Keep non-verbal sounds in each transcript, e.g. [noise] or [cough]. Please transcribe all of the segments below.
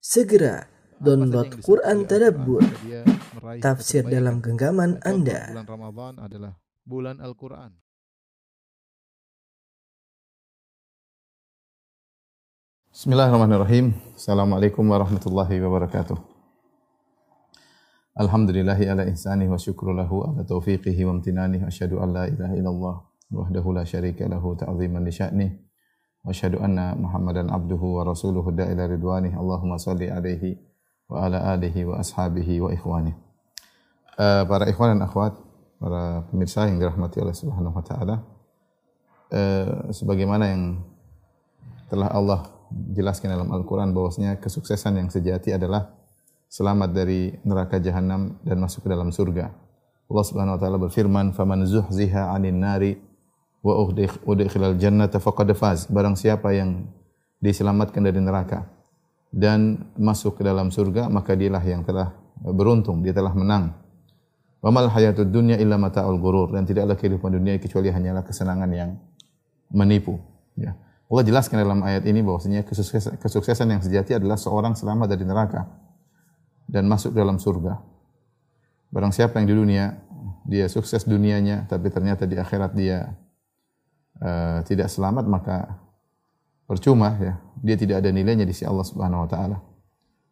Segera download Quran Tadabbur, tafsir dalam genggaman Anda. Bulan Ramadan adalah bulan Al-Quran. Bismillahirrahmanirrahim. Assalamualaikum warahmatullahi wabarakatuh. Alhamdulillahi ala ihsani wa syukru lahu ala taufiqihi wa amtinani. Asyhadu an la ilaha illallah wahdahu la syarika lahu ta'ziman li sya'ni. Wa rasuluhu da'ila ridwani. Allahumma salli alaihi wa ala alihi wa ashabihi wa ikhwani. Eh, para ikhwan dan akhwat, para pemirsa yang dirahmati oleh Subhanahu wa taala. sebagaimana yang telah Allah jelaskan dalam Al-Quran bahwasanya kesuksesan yang sejati adalah selamat dari neraka jahanam dan masuk ke dalam surga. Allah Subhanahu wa taala berfirman, "Faman zuhziha 'anil nari wa udkhil- udkhilal jannata faqad faz." Barang siapa yang diselamatkan dari neraka dan masuk ke dalam surga, maka dialah yang telah beruntung, dia telah menang. Wa mal hayatud dunya illa mata'ul ghurur dan tidaklah kehidupan dunia kecuali hanyalah kesenangan yang menipu. Ya. Allah jelaskan dalam ayat ini bahwasanya kesuksesan, kesuksesan yang sejati adalah seorang selamat dari neraka dan masuk dalam surga. Barang siapa yang di dunia dia sukses dunianya tapi ternyata di akhirat dia eh, tidak selamat maka percuma ya. Dia tidak ada nilainya di sisi Allah Subhanahu wa taala.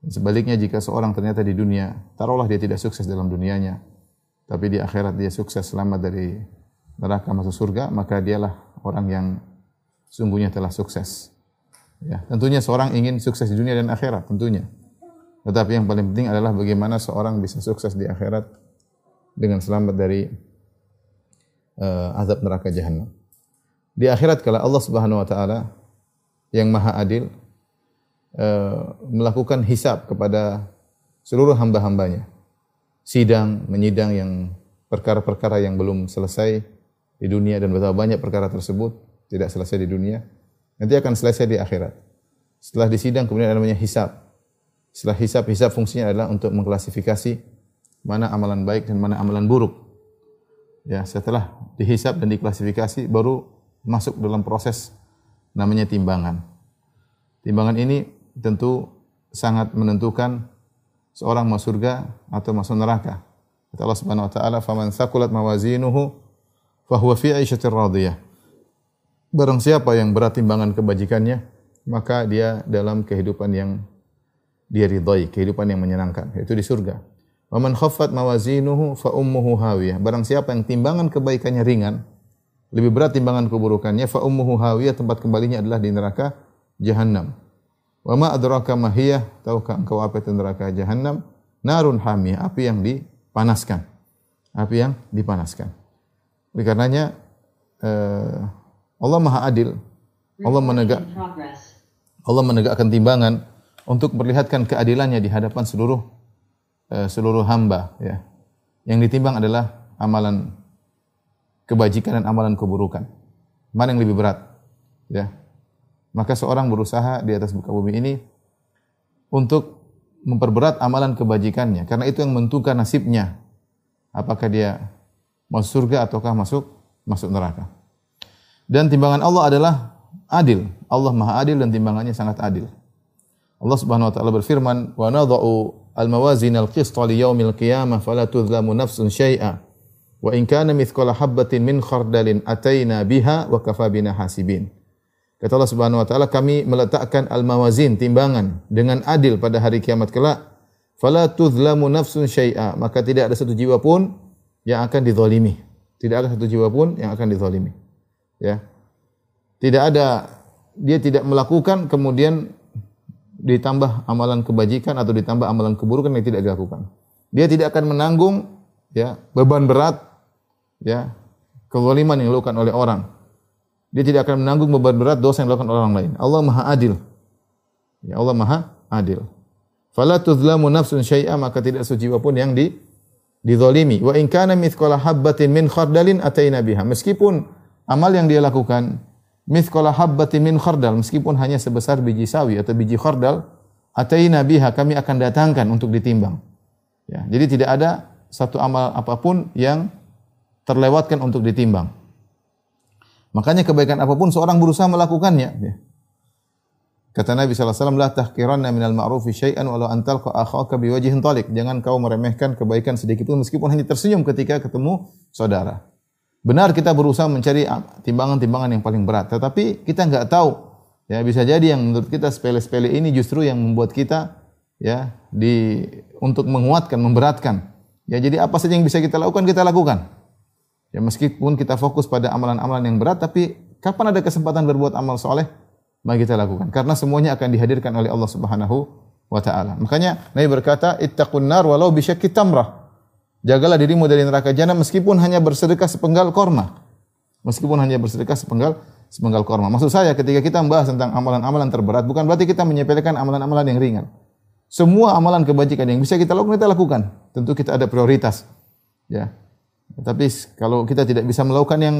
Sebaliknya jika seorang ternyata di dunia taruhlah dia tidak sukses dalam dunianya tapi di akhirat dia sukses selamat dari neraka masuk surga maka dialah orang yang sungguhnya telah sukses. Ya, tentunya seorang ingin sukses di dunia dan akhirat, tentunya. Tetapi yang paling penting adalah bagaimana seorang bisa sukses di akhirat dengan selamat dari eh, azab neraka jahanam. Di akhirat kalau Allah Subhanahu wa taala yang Maha Adil eh, melakukan hisab kepada seluruh hamba-hambanya. Sidang, menyidang yang perkara-perkara yang belum selesai di dunia dan betapa banyak perkara tersebut tidak selesai di dunia, nanti akan selesai di akhirat. Setelah disidang kemudian ada namanya hisab. Setelah hisab, hisab fungsinya adalah untuk mengklasifikasi mana amalan baik dan mana amalan buruk. Ya, setelah dihisab dan diklasifikasi baru masuk dalam proses namanya timbangan. Timbangan ini tentu sangat menentukan seorang masuk surga atau masuk neraka. Kata Allah Subhanahu wa taala, "Faman thaqulat mawazinuhu fahuwa fi radiyah." Barang siapa yang berat timbangan kebajikannya, maka dia dalam kehidupan yang dia ridhai, kehidupan yang menyenangkan, yaitu di surga. Wa man khaffat mawazinuhu fa ummuhu hawiyah. Barang siapa yang timbangan kebaikannya ringan, lebih berat timbangan keburukannya, fa ummuhu hawiyah, tempat kembalinya adalah di neraka jahanam. Wa ma adraka ma hiya? Tahukah engkau apa itu neraka jahanam? Narun hamiyah, api yang dipanaskan. Api yang dipanaskan. Oleh karenanya eh, Allah Maha Adil. Allah menegak Allah menegakkan timbangan untuk memperlihatkan keadilannya di hadapan seluruh eh, seluruh hamba ya. Yang ditimbang adalah amalan kebajikan dan amalan keburukan. Mana yang lebih berat? Ya. Maka seorang berusaha di atas muka bumi ini untuk memperberat amalan kebajikannya karena itu yang menentukan nasibnya. Apakah dia masuk surga ataukah masuk masuk neraka. Dan timbangan Allah adalah adil. Allah Maha adil dan timbangannya sangat adil. Allah Subhanahu wa taala berfirman, "Wa nadha'u al-mawazin al-qist li yaumil qiyamah fala tudhlamu nafsun syai'a. Wa in kana mithqala habatin min khardalin ataina biha wa kafa bina hasibin." Kata Allah Subhanahu wa taala, kami meletakkan al-mawazin timbangan dengan adil pada hari kiamat kelak. Fala tudhlamu nafsun syai'a, maka tidak ada satu jiwa pun yang akan dizalimi. Tidak ada satu jiwa pun yang akan dizalimi. Ya. Tidak ada dia tidak melakukan kemudian ditambah amalan kebajikan atau ditambah amalan keburukan yang tidak dilakukan. Dia tidak akan menanggung ya beban berat ya kezaliman yang dilakukan oleh orang. Dia tidak akan menanggung beban berat dosa yang dilakukan orang lain. Allah Maha Adil. Ya Allah Maha Adil. Fala tuzlamu nafsun syai'a maka tidak sejiwa pun yang di dizalimi. Wa in kana mithqala habbatin min khardalin ataina biha. Meskipun amal yang dia lakukan mithqala habbatin min khardal meskipun hanya sebesar biji sawi atau biji khardal ataina biha kami akan datangkan untuk ditimbang. Ya, jadi tidak ada satu amal apa pun yang terlewatkan untuk ditimbang. Makanya kebaikan apa pun seorang berusaha melakukannya. Ya. Kata Nabi SAW, La tahkiranna minal ma'rufi syai'an walau antal akhaka biwajihin talik. Jangan kau meremehkan kebaikan sedikit pun meskipun hanya tersenyum ketika ketemu saudara. Benar kita berusaha mencari timbangan-timbangan yang paling berat, tetapi kita nggak tahu. Ya bisa jadi yang menurut kita sepele-sepele ini justru yang membuat kita ya di untuk menguatkan, memberatkan. Ya jadi apa saja yang bisa kita lakukan kita lakukan. Ya meskipun kita fokus pada amalan-amalan yang berat, tapi kapan ada kesempatan berbuat amal soleh, mari kita lakukan. Karena semuanya akan dihadirkan oleh Allah Subhanahu wa taala. Makanya Nabi berkata, "Ittaqun nar walau bisyakki tamrah." Jagalah dirimu dari neraka jahanam meskipun hanya bersedekah sepenggal korma. Meskipun hanya bersedekah sepenggal sepenggal korma. Maksud saya ketika kita membahas tentang amalan-amalan terberat bukan berarti kita menyepelekan amalan-amalan yang ringan. Semua amalan kebajikan yang bisa kita lakukan kita lakukan. Tentu kita ada prioritas. Ya. Tapi kalau kita tidak bisa melakukan yang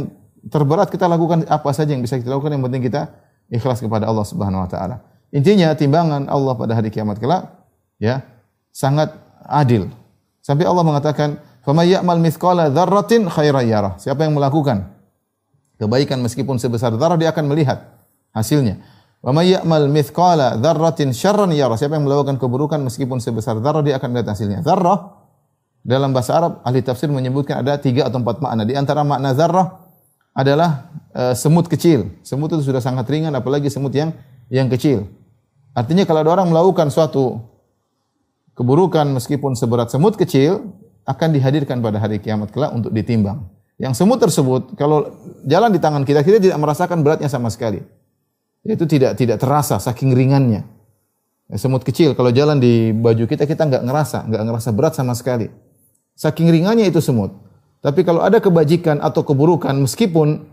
terberat kita lakukan apa saja yang bisa kita lakukan yang penting kita ikhlas kepada Allah Subhanahu wa taala. Intinya timbangan Allah pada hari kiamat kelak ya sangat adil. Sampai Allah mengatakan, "Faman ya'mal mithqala dzarratin khairan yarah." Siapa yang melakukan kebaikan meskipun sebesar zarah dia akan melihat hasilnya. Wa ya'mal mithqala dzarratin syarran yarah. Siapa yang melakukan keburukan meskipun sebesar zarah dia akan melihat hasilnya. Zarrah dalam bahasa Arab ahli tafsir menyebutkan ada tiga atau empat makna. Di antara makna zarrah adalah uh, semut kecil. Semut itu sudah sangat ringan, apalagi semut yang yang kecil. Artinya kalau ada orang melakukan suatu keburukan meskipun seberat semut kecil akan dihadirkan pada hari kiamat kelak untuk ditimbang. Yang semut tersebut kalau jalan di tangan kita kita tidak merasakan beratnya sama sekali. Itu tidak tidak terasa saking ringannya. Ya, semut kecil kalau jalan di baju kita kita nggak ngerasa, nggak ngerasa berat sama sekali. Saking ringannya itu semut. Tapi kalau ada kebajikan atau keburukan meskipun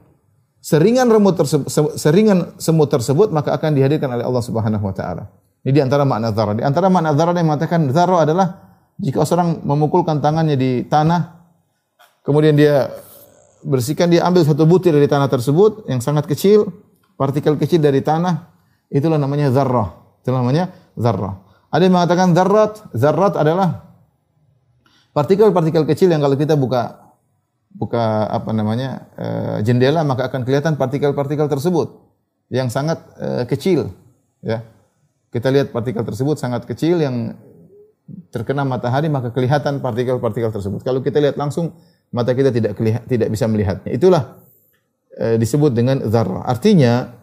seringan remut tersebut, seringan semut tersebut maka akan dihadirkan oleh Allah Subhanahu wa taala. Ini di antara makna dzarah. Di antara makna dzarah yang mengatakan dzarah adalah jika seorang memukulkan tangannya di tanah kemudian dia bersihkan dia ambil satu butir dari tanah tersebut yang sangat kecil, partikel kecil dari tanah, itulah namanya zarrah. Itulah namanya zarrah. Ada yang mengatakan zarrat, zarrat adalah partikel-partikel kecil yang kalau kita buka buka apa namanya uh, jendela maka akan kelihatan partikel-partikel tersebut yang sangat uh, kecil ya. Kita lihat partikel tersebut sangat kecil yang terkena matahari maka kelihatan partikel-partikel tersebut. Kalau kita lihat langsung mata kita tidak tidak bisa melihatnya. Itulah uh, disebut dengan zarrah artinya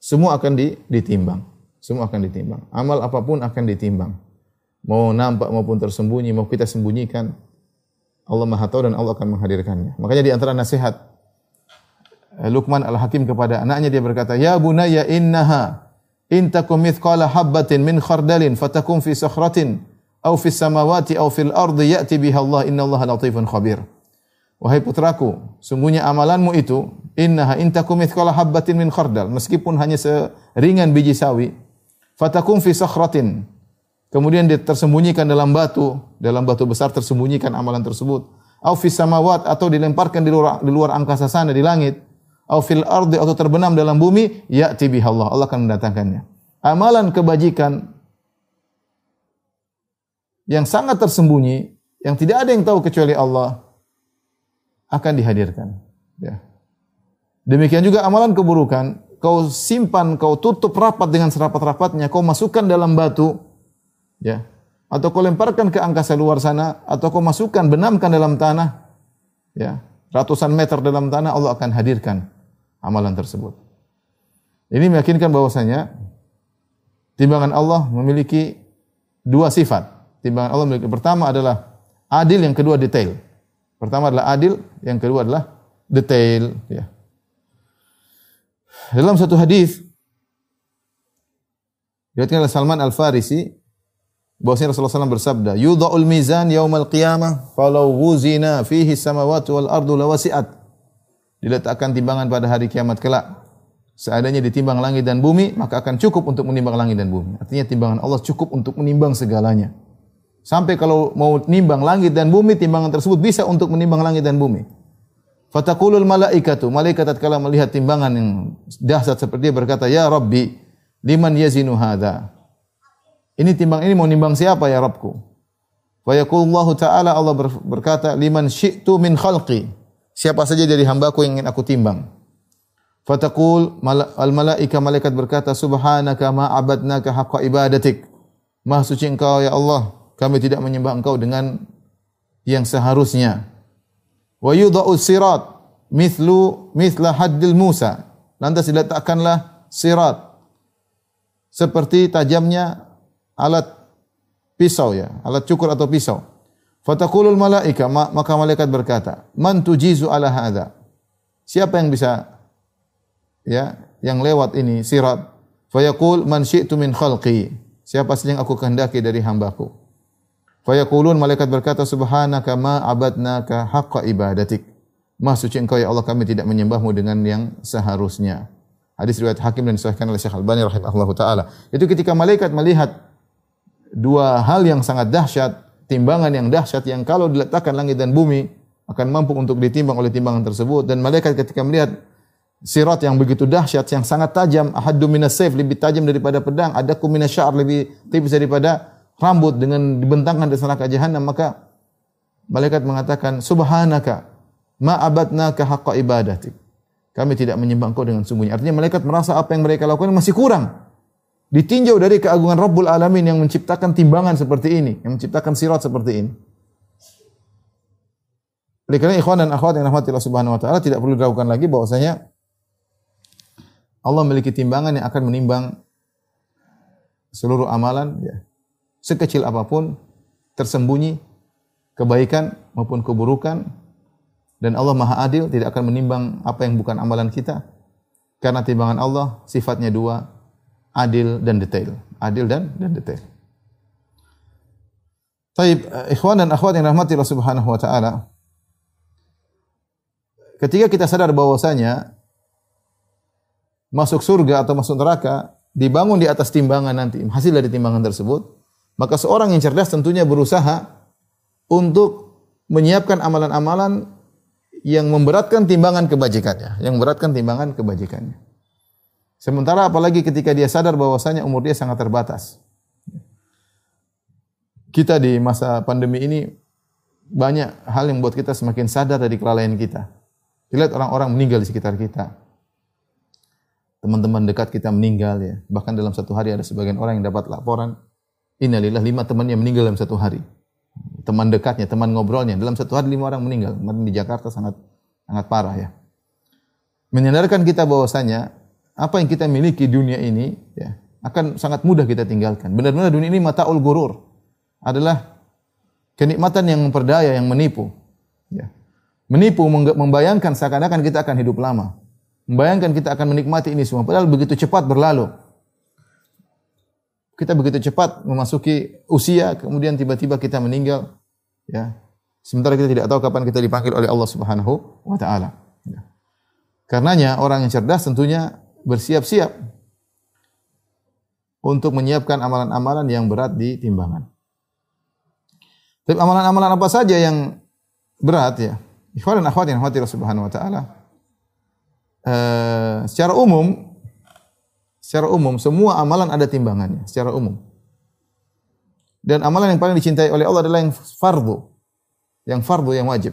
semua akan di, ditimbang. Semua akan ditimbang. Amal apa pun akan ditimbang mau nampak maupun tersembunyi mau kita sembunyikan Allah Maha tahu dan Allah akan menghadirkannya. Makanya di antara nasihat eh, Luqman Al-Hakim kepada anaknya dia berkata, "Ya bunayya innaha in takum mithqala habatin min khardalin fatakum fi sakhratin aw fi samawati aw fil ardi ya'ti biha Allah innallaha latifun khabir." Wahai putraku, sungguhnya amalanmu itu innaha in takum mithqala habatin min khardal, meskipun hanya seringan biji sawi, fatakum fi sakhratin, Kemudian dia tersembunyikan dalam batu, dalam batu besar tersembunyikan amalan tersebut. Au fis samawat atau dilemparkan di luar, di luar angkasa sana di langit. Au fil ardi atau terbenam dalam bumi, ya'ti biha Allah. Allah akan mendatangkannya. Amalan kebajikan yang sangat tersembunyi, yang tidak ada yang tahu kecuali Allah, akan dihadirkan. Ya. Demikian juga amalan keburukan, kau simpan, kau tutup rapat dengan serapat-rapatnya, kau masukkan dalam batu, ya. Atau kau lemparkan ke angkasa luar sana atau kau masukkan benamkan dalam tanah ya. Ratusan meter dalam tanah Allah akan hadirkan amalan tersebut. Ini meyakinkan bahwasanya timbangan Allah memiliki dua sifat. Timbangan Allah memiliki pertama adalah adil yang kedua detail. Pertama adalah adil yang kedua adalah detail ya. Dalam satu hadis diriwayatkan oleh Salman Al Farisi Bahwasanya Rasulullah SAW bersabda, "Yudha'ul mizan yaumal qiyamah, falau wuzina fihi samawati wal ardu lawasi'at." Diletakkan timbangan pada hari kiamat kelak. Seadanya ditimbang langit dan bumi, maka akan cukup untuk menimbang langit dan bumi. Artinya timbangan Allah cukup untuk menimbang segalanya. Sampai kalau mau nimbang langit dan bumi, timbangan tersebut bisa untuk menimbang langit dan bumi. Fataqulul malaikatu, malaikat tatkala melihat timbangan yang dahsyat seperti dia berkata, "Ya Rabbi, liman yazinu hadza?" Ini timbang ini mau nimbang siapa ya Rabbku? Wa yaqulullahu ta'ala Allah berkata liman syi'tu min khalqi. Siapa saja dari hambaku yang ingin aku timbang. Fataqul mala- al malaika malaikat berkata subhanaka ma abadnaka haqqa ibadatik. Maha suci engkau ya Allah, kami tidak menyembah engkau dengan yang seharusnya. Wa yudha'u sirat mithlu mithla haddil Musa. Lantas diletakkanlah sirat seperti tajamnya alat pisau ya, alat cukur atau pisau. Fataqulul malaika ma- maka malaikat berkata, "Man tujizu ala hadza?" Siapa yang bisa ya yang lewat ini sirat? Fayaqul man syi'tu min khalqi. Siapa saja yang aku kehendaki dari hambaku. Fayaqulun malaikat berkata subhanaka ma abadnaka haqqa ibadatik. Maha suci engkau ya Allah kami tidak menyembahmu dengan yang seharusnya. Hadis riwayat Hakim dan disahihkan oleh Syekh Albani rahimahullahu taala. Itu ketika malaikat melihat dua hal yang sangat dahsyat timbangan yang dahsyat yang kalau diletakkan langit dan bumi akan mampu untuk ditimbang oleh timbangan tersebut. Dan malaikat ketika melihat sirat yang begitu dahsyat yang sangat tajam ahaddu minas lebih tajam daripada pedang adaku minasya'r lebih tipis daripada rambut dengan dibentangkan di neraka jahanam maka malaikat mengatakan subhanaka ma abadnaka haqqa ibadatik. Kami tidak menyembah engkau dengan sungguhnya. Artinya malaikat merasa apa yang mereka lakukan masih kurang ditinjau dari keagungan Rabbul Alamin yang menciptakan timbangan seperti ini yang menciptakan sirat seperti ini oleh karena ikhwan dan akhwat yang rahmati Allah Subhanahu wa taala tidak perlu diragukan lagi bahwasanya Allah memiliki timbangan yang akan menimbang seluruh amalan ya. Sekecil apa pun tersembunyi kebaikan maupun keburukan dan Allah Maha Adil tidak akan menimbang apa yang bukan amalan kita. Karena timbangan Allah sifatnya dua, adil dan detail. Adil dan dan detail. Taib, eh, ikhwan dan akhwat yang rahmati Allah Subhanahu wa taala. Ketika kita sadar bahwasanya masuk surga atau masuk neraka dibangun di atas timbangan nanti, hasil dari timbangan tersebut, maka seorang yang cerdas tentunya berusaha untuk menyiapkan amalan-amalan yang memberatkan timbangan kebajikannya, yang memberatkan timbangan kebajikannya. Sementara apalagi ketika dia sadar bahwasanya umur dia sangat terbatas. Kita di masa pandemi ini banyak hal yang membuat kita semakin sadar dari kelalaian kita. Lihat orang-orang meninggal di sekitar kita teman-teman dekat kita meninggal ya. Bahkan dalam satu hari ada sebagian orang yang dapat laporan, innalillah lima temannya meninggal dalam satu hari. Teman dekatnya, teman ngobrolnya, dalam satu hari lima orang meninggal. Kemarin di Jakarta sangat sangat parah ya. Menyadarkan kita bahwasanya apa yang kita miliki dunia ini ya akan sangat mudah kita tinggalkan. Benar-benar dunia ini mataul gurur adalah kenikmatan yang memperdaya, yang menipu. Ya. Menipu membayangkan seakan-akan kita akan hidup lama. Membayangkan kita akan menikmati ini semua, padahal begitu cepat berlalu. Kita begitu cepat memasuki usia, kemudian tiba-tiba kita meninggal. Ya. Sementara kita tidak tahu kapan kita dipanggil oleh Allah Subhanahu wa taala. Ya. Karenanya orang yang cerdas tentunya bersiap-siap untuk menyiapkan amalan-amalan yang berat di timbangan. Tapi amalan-amalan apa saja yang berat ya? Ikhwan dan akhwat yang rahmati Subhanahu wa taala. Uh, secara umum secara umum semua amalan ada timbangannya secara umum. Dan amalan yang paling dicintai oleh Allah adalah yang fardu. Yang fardu yang wajib.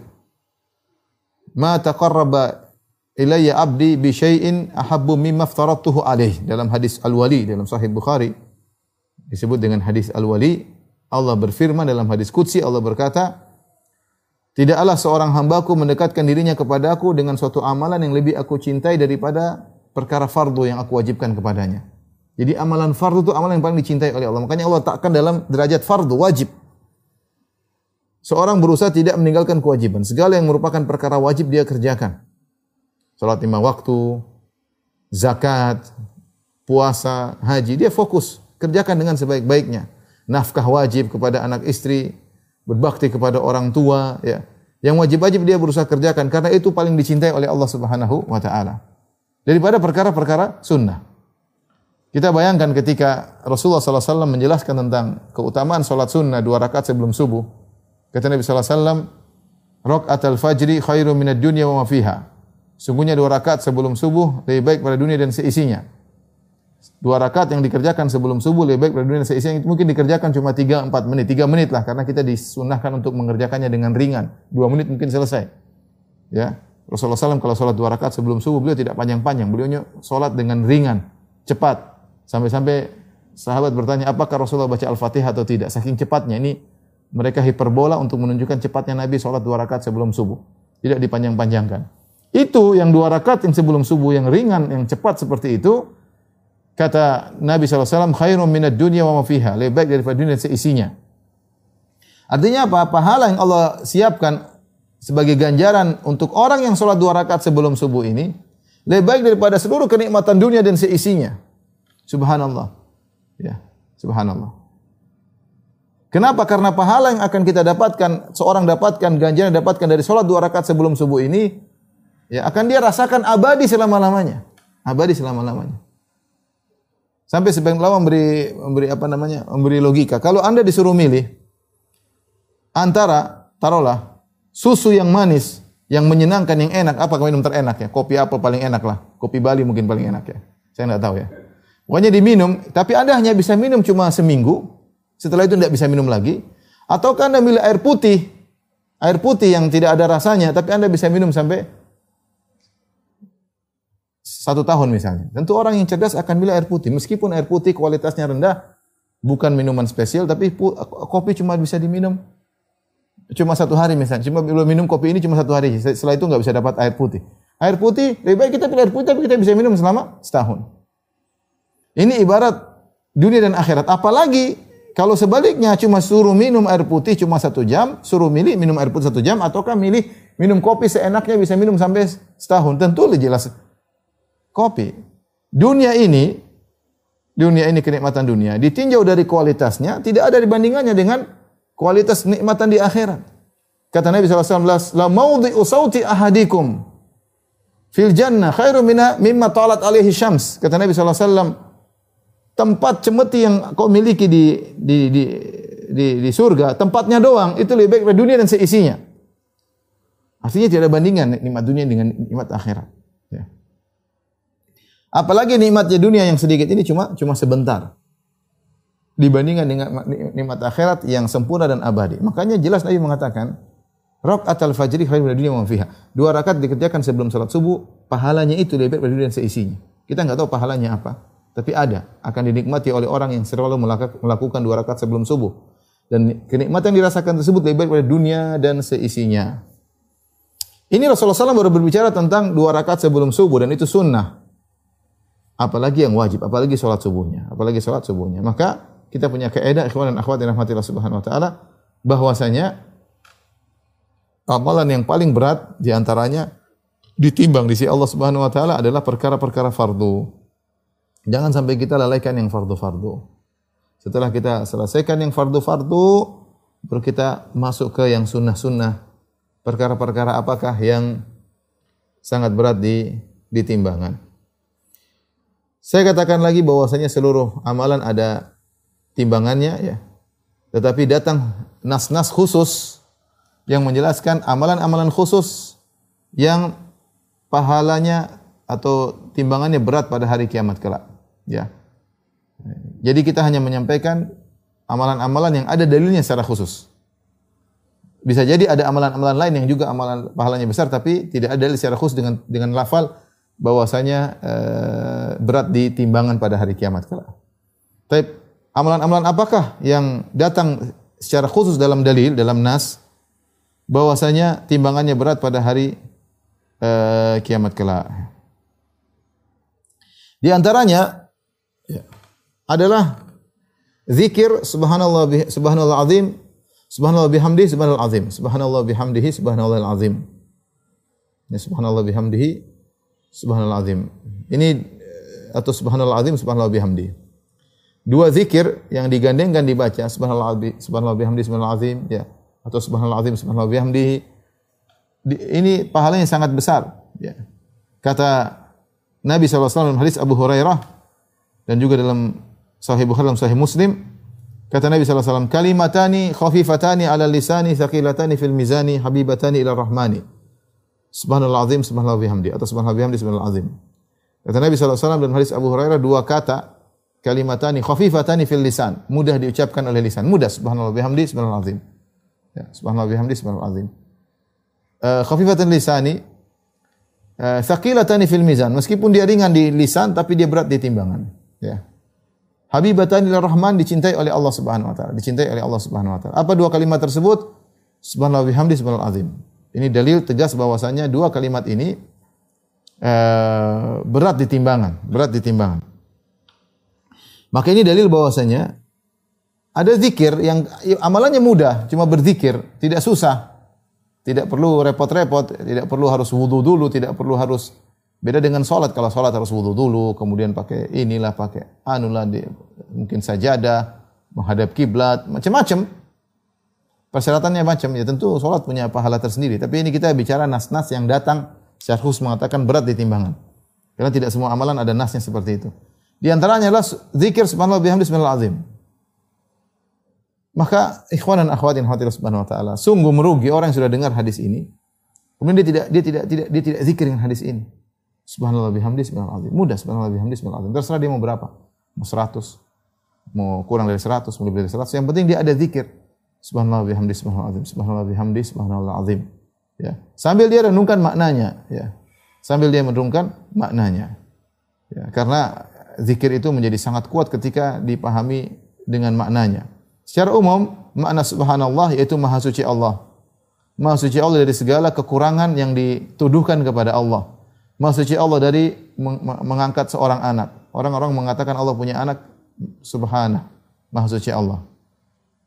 Ma taqarraba ilayya abdi bi syai'in ahabbu mimma aftaratuhu alaih dalam hadis Al-Wali dalam Sahih Bukhari disebut dengan hadis Al-Wali Allah berfirman dalam hadis qudsi Allah berkata Tidaklah seorang hambaku mendekatkan dirinya kepadaku dengan suatu amalan yang lebih aku cintai daripada perkara fardu yang aku wajibkan kepadanya. Jadi amalan fardu itu amalan yang paling dicintai oleh Allah. Makanya Allah takkan dalam derajat fardu wajib. Seorang berusaha tidak meninggalkan kewajiban. Segala yang merupakan perkara wajib dia kerjakan. Salat lima waktu, zakat, puasa, haji, dia fokus kerjakan dengan sebaik-baiknya. Nafkah wajib kepada anak istri, berbakti kepada orang tua, ya. Yang wajib-wajib dia berusaha kerjakan karena itu paling dicintai oleh Allah Subhanahu wa taala. Daripada perkara-perkara sunnah. Kita bayangkan ketika Rasulullah SAW menjelaskan tentang keutamaan sholat sunnah dua rakaat sebelum subuh. Kata Nabi SAW, Rakaat al-fajri khairu minad dunya wa ma fiha. Sungguhnya dua rakaat sebelum subuh lebih baik pada dunia dan seisinya dua rakaat yang dikerjakan sebelum subuh lebih baik pada dunia seisinya itu mungkin dikerjakan cuma 3 4 menit. 3 menit lah karena kita disunahkan untuk mengerjakannya dengan ringan. 2 menit mungkin selesai. Ya. Rasulullah SAW kalau sholat dua rakaat sebelum subuh beliau tidak panjang-panjang. Beliau sholat dengan ringan, cepat. Sampai-sampai sahabat bertanya, apakah Rasulullah baca Al-Fatihah atau tidak? Saking cepatnya ini mereka hiperbola untuk menunjukkan cepatnya Nabi sholat dua rakaat sebelum subuh. Tidak dipanjang-panjangkan. Itu yang dua rakaat yang sebelum subuh yang ringan, yang cepat seperti itu, kata Nabi SAW, khairum minad dunya wa mafiha. Lebih baik daripada dunia seisinya. Artinya apa? Pahala yang Allah siapkan sebagai ganjaran untuk orang yang sholat dua rakaat sebelum subuh ini, lebih baik daripada seluruh kenikmatan dunia dan seisinya. Subhanallah. Ya, subhanallah. Kenapa? Karena pahala yang akan kita dapatkan, seorang dapatkan, ganjaran dapatkan dari sholat dua rakaat sebelum subuh ini, ya akan dia rasakan abadi selama-lamanya. Abadi selama-lamanya. Sampai sebagian ulama memberi memberi apa namanya? memberi logika. Kalau Anda disuruh milih antara taruhlah susu yang manis, yang menyenangkan, yang enak, apa minum terenak ya? Kopi apa paling enak lah? Kopi Bali mungkin paling enak ya. Saya nggak tahu ya. Pokoknya diminum, tapi Anda hanya bisa minum cuma seminggu, setelah itu tidak bisa minum lagi. Atau Anda milih air putih, air putih yang tidak ada rasanya, tapi Anda bisa minum sampai satu tahun misalnya. Tentu orang yang cerdas akan milih air putih. Meskipun air putih kualitasnya rendah, bukan minuman spesial, tapi kopi cuma bisa diminum cuma satu hari misalnya. Cuma belum minum kopi ini cuma satu hari. Setelah itu nggak bisa dapat air putih. Air putih, lebih baik kita pilih air putih, tapi kita bisa minum selama setahun. Ini ibarat dunia dan akhirat. Apalagi kalau sebaliknya cuma suruh minum air putih cuma satu jam, suruh milih minum air putih satu jam, ataukah milih minum kopi seenaknya bisa minum sampai setahun. Tentu jelas kopi. Dunia ini, dunia ini kenikmatan dunia, ditinjau dari kualitasnya, tidak ada dibandingannya dengan kualitas nikmatan di akhirat. Kata Nabi SAW, La maudhi'u sauti ahadikum fil jannah khairu mina mimma talat alaihi syams. Kata Nabi SAW, tempat cemeti yang kau miliki di, di, di, di, di surga, tempatnya doang, itu lebih baik dari dunia dan seisinya. Artinya tidak ada bandingan nikmat dunia dengan nikmat akhirat. Apalagi nikmatnya dunia yang sedikit ini cuma cuma sebentar dibandingkan dengan nikmat akhirat yang sempurna dan abadi. Makanya jelas Nabi mengatakan, Rakaat al-fajri khairun dunia wa fiha. Dua rakaat dikerjakan sebelum salat subuh, pahalanya itu lebih baik dari dunia seisinya. Kita enggak tahu pahalanya apa, tapi ada akan dinikmati oleh orang yang selalu melakukan dua rakaat sebelum subuh. Dan kenikmatan yang dirasakan tersebut lebih baik dari dunia dan seisinya. Ini Rasulullah SAW baru berbicara tentang dua rakaat sebelum subuh dan itu sunnah. Apalagi yang wajib, apalagi sholat subuhnya, apalagi sholat subuhnya. Maka kita punya kaidah ikhwan dan akhwat yang Subhanahu wa taala bahwasanya amalan yang paling berat di antaranya ditimbang di sisi Allah Subhanahu wa taala adalah perkara-perkara fardu. Jangan sampai kita lalaikan yang fardu-fardu. Setelah kita selesaikan yang fardu-fardu, baru kita masuk ke yang sunnah-sunnah. Perkara-perkara apakah yang sangat berat di ditimbangan. Saya katakan lagi bahwasanya seluruh amalan ada timbangannya ya. Tetapi datang nas-nas khusus yang menjelaskan amalan-amalan khusus yang pahalanya atau timbangannya berat pada hari kiamat kelak. Ya. Jadi kita hanya menyampaikan amalan-amalan yang ada dalilnya secara khusus. Bisa jadi ada amalan-amalan lain yang juga amalan pahalanya besar tapi tidak ada dalil secara khusus dengan dengan lafal bahwasanya e, berat di timbangan pada hari kiamat kelak. Tapi amalan-amalan apakah yang datang secara khusus dalam dalil dalam nas bahwasanya timbangannya berat pada hari uh, kiamat kelak. Di antaranya ya, adalah zikir subhanallah subhanallah azim subhanallah bihamdihi subhanallah azim subhanallah bihamdihi subhanallah azim ya, subhanallah bihamdihi subhanallah azim ini eh, atau subhanallah azim subhanallah bihamdihi dua zikir yang digandengkan dibaca subhanallah subhanallah bihamdihi subhanallah azim ya. Atau subhanallah azim subhanallah bihamdihi ini pahalanya sangat besar ya. kata Nabi SAW dalam hadis Abu Hurairah dan juga dalam Sahih Bukhari dan Sahih Muslim kata Nabi SAW kalimatani khafifatani ala lisani thaqilatani fil mizani habibatani ila rahmani subhanallah azim subhanallah bihamdi atau subhanallah bihamdi subhanallah azim kata Nabi SAW dalam hadis Abu Hurairah dua kata kalimatani khafifatani fil lisan mudah diucapkan oleh lisan mudah subhanallah bihamdi subhanallah azim Ya, subhanallah bihamdi subhanallah azim. Uh, khafifatan lisani eh, Thaqilatani fil mizan. Meskipun dia ringan di lisan tapi dia berat di timbangan. Ya. Habibatani rahman dicintai oleh Allah Subhanahu wa taala, dicintai oleh Allah Subhanahu wa taala. Apa dua kalimat tersebut? Subhanallah bihamdi subhanallah azim. Ini dalil tegas bahwasanya dua kalimat ini uh, berat di timbangan, berat di timbangan. Maka ini dalil bahwasanya ada zikir yang amalannya mudah, cuma berzikir, tidak susah. Tidak perlu repot-repot, tidak perlu harus wudu dulu, tidak perlu harus Beda dengan sholat, kalau sholat harus wudhu dulu, kemudian pakai inilah, pakai anulah, mungkin sajadah, menghadap kiblat, macam-macam. Persyaratannya macam, ya tentu sholat punya pahala tersendiri. Tapi ini kita bicara nas-nas yang datang secara khusus mengatakan berat di timbangan. Karena tidak semua amalan ada nasnya seperti itu. Di antaranya adalah zikir subhanallah bihamdi subhanallah azim. Maka ikhwan dan akhwat yang khawatir subhanahu wa ta'ala, sungguh merugi orang yang sudah dengar hadis ini. Kemudian dia tidak dia tidak tidak dia tidak zikir dengan hadis ini. Subhanallah bihamdi subhanallah azim. Mudah subhanallah bihamdi subhanallah azim. Terserah dia mau berapa. Mau 100, mau kurang dari 100, mau lebih dari 100. Yang penting dia ada zikir. Subhanallah bihamdi subhanallah azim. Subhanallah bihamdi subhanallah azim. Ya. Sambil dia renungkan maknanya, ya. Sambil dia merenungkan maknanya. Ya, karena zikir itu menjadi sangat kuat ketika dipahami dengan maknanya. Secara umum, makna subhanallah yaitu maha suci Allah. Maha suci Allah dari segala kekurangan yang dituduhkan kepada Allah. Maha suci Allah dari mengangkat seorang anak. Orang-orang mengatakan Allah punya anak, subhana. Maha suci Allah.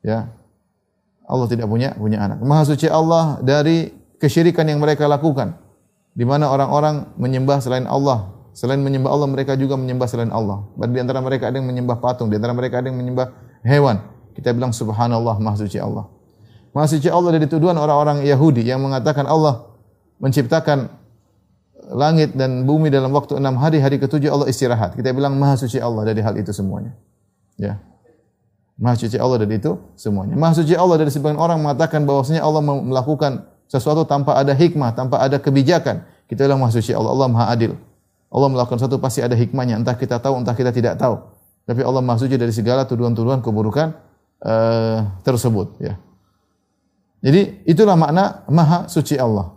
Ya. Allah tidak punya punya anak. Maha suci Allah dari kesyirikan yang mereka lakukan. Di mana orang-orang menyembah selain Allah. Selain menyembah Allah, mereka juga menyembah selain Allah. Di antara mereka ada yang menyembah patung, di antara mereka ada yang menyembah hewan. Kita bilang subhanallah, maha suci Allah. Maha suci Allah dari tuduhan orang-orang Yahudi yang mengatakan Allah menciptakan langit dan bumi dalam waktu enam hari, hari ketujuh Allah istirahat. Kita bilang maha suci Allah dari hal itu semuanya. Ya. Maha suci Allah dari itu semuanya. Maha suci Allah dari sebagian orang mengatakan bahwasanya Allah melakukan sesuatu tanpa ada hikmah, tanpa ada kebijakan. Kita bilang maha suci Allah, Allah maha adil. Allah melakukan sesuatu pasti ada hikmahnya, entah kita tahu, entah kita tidak tahu. Tapi Allah maha suci dari segala tuduhan-tuduhan keburukan uh, tersebut. Ya. Jadi itulah makna maha suci Allah.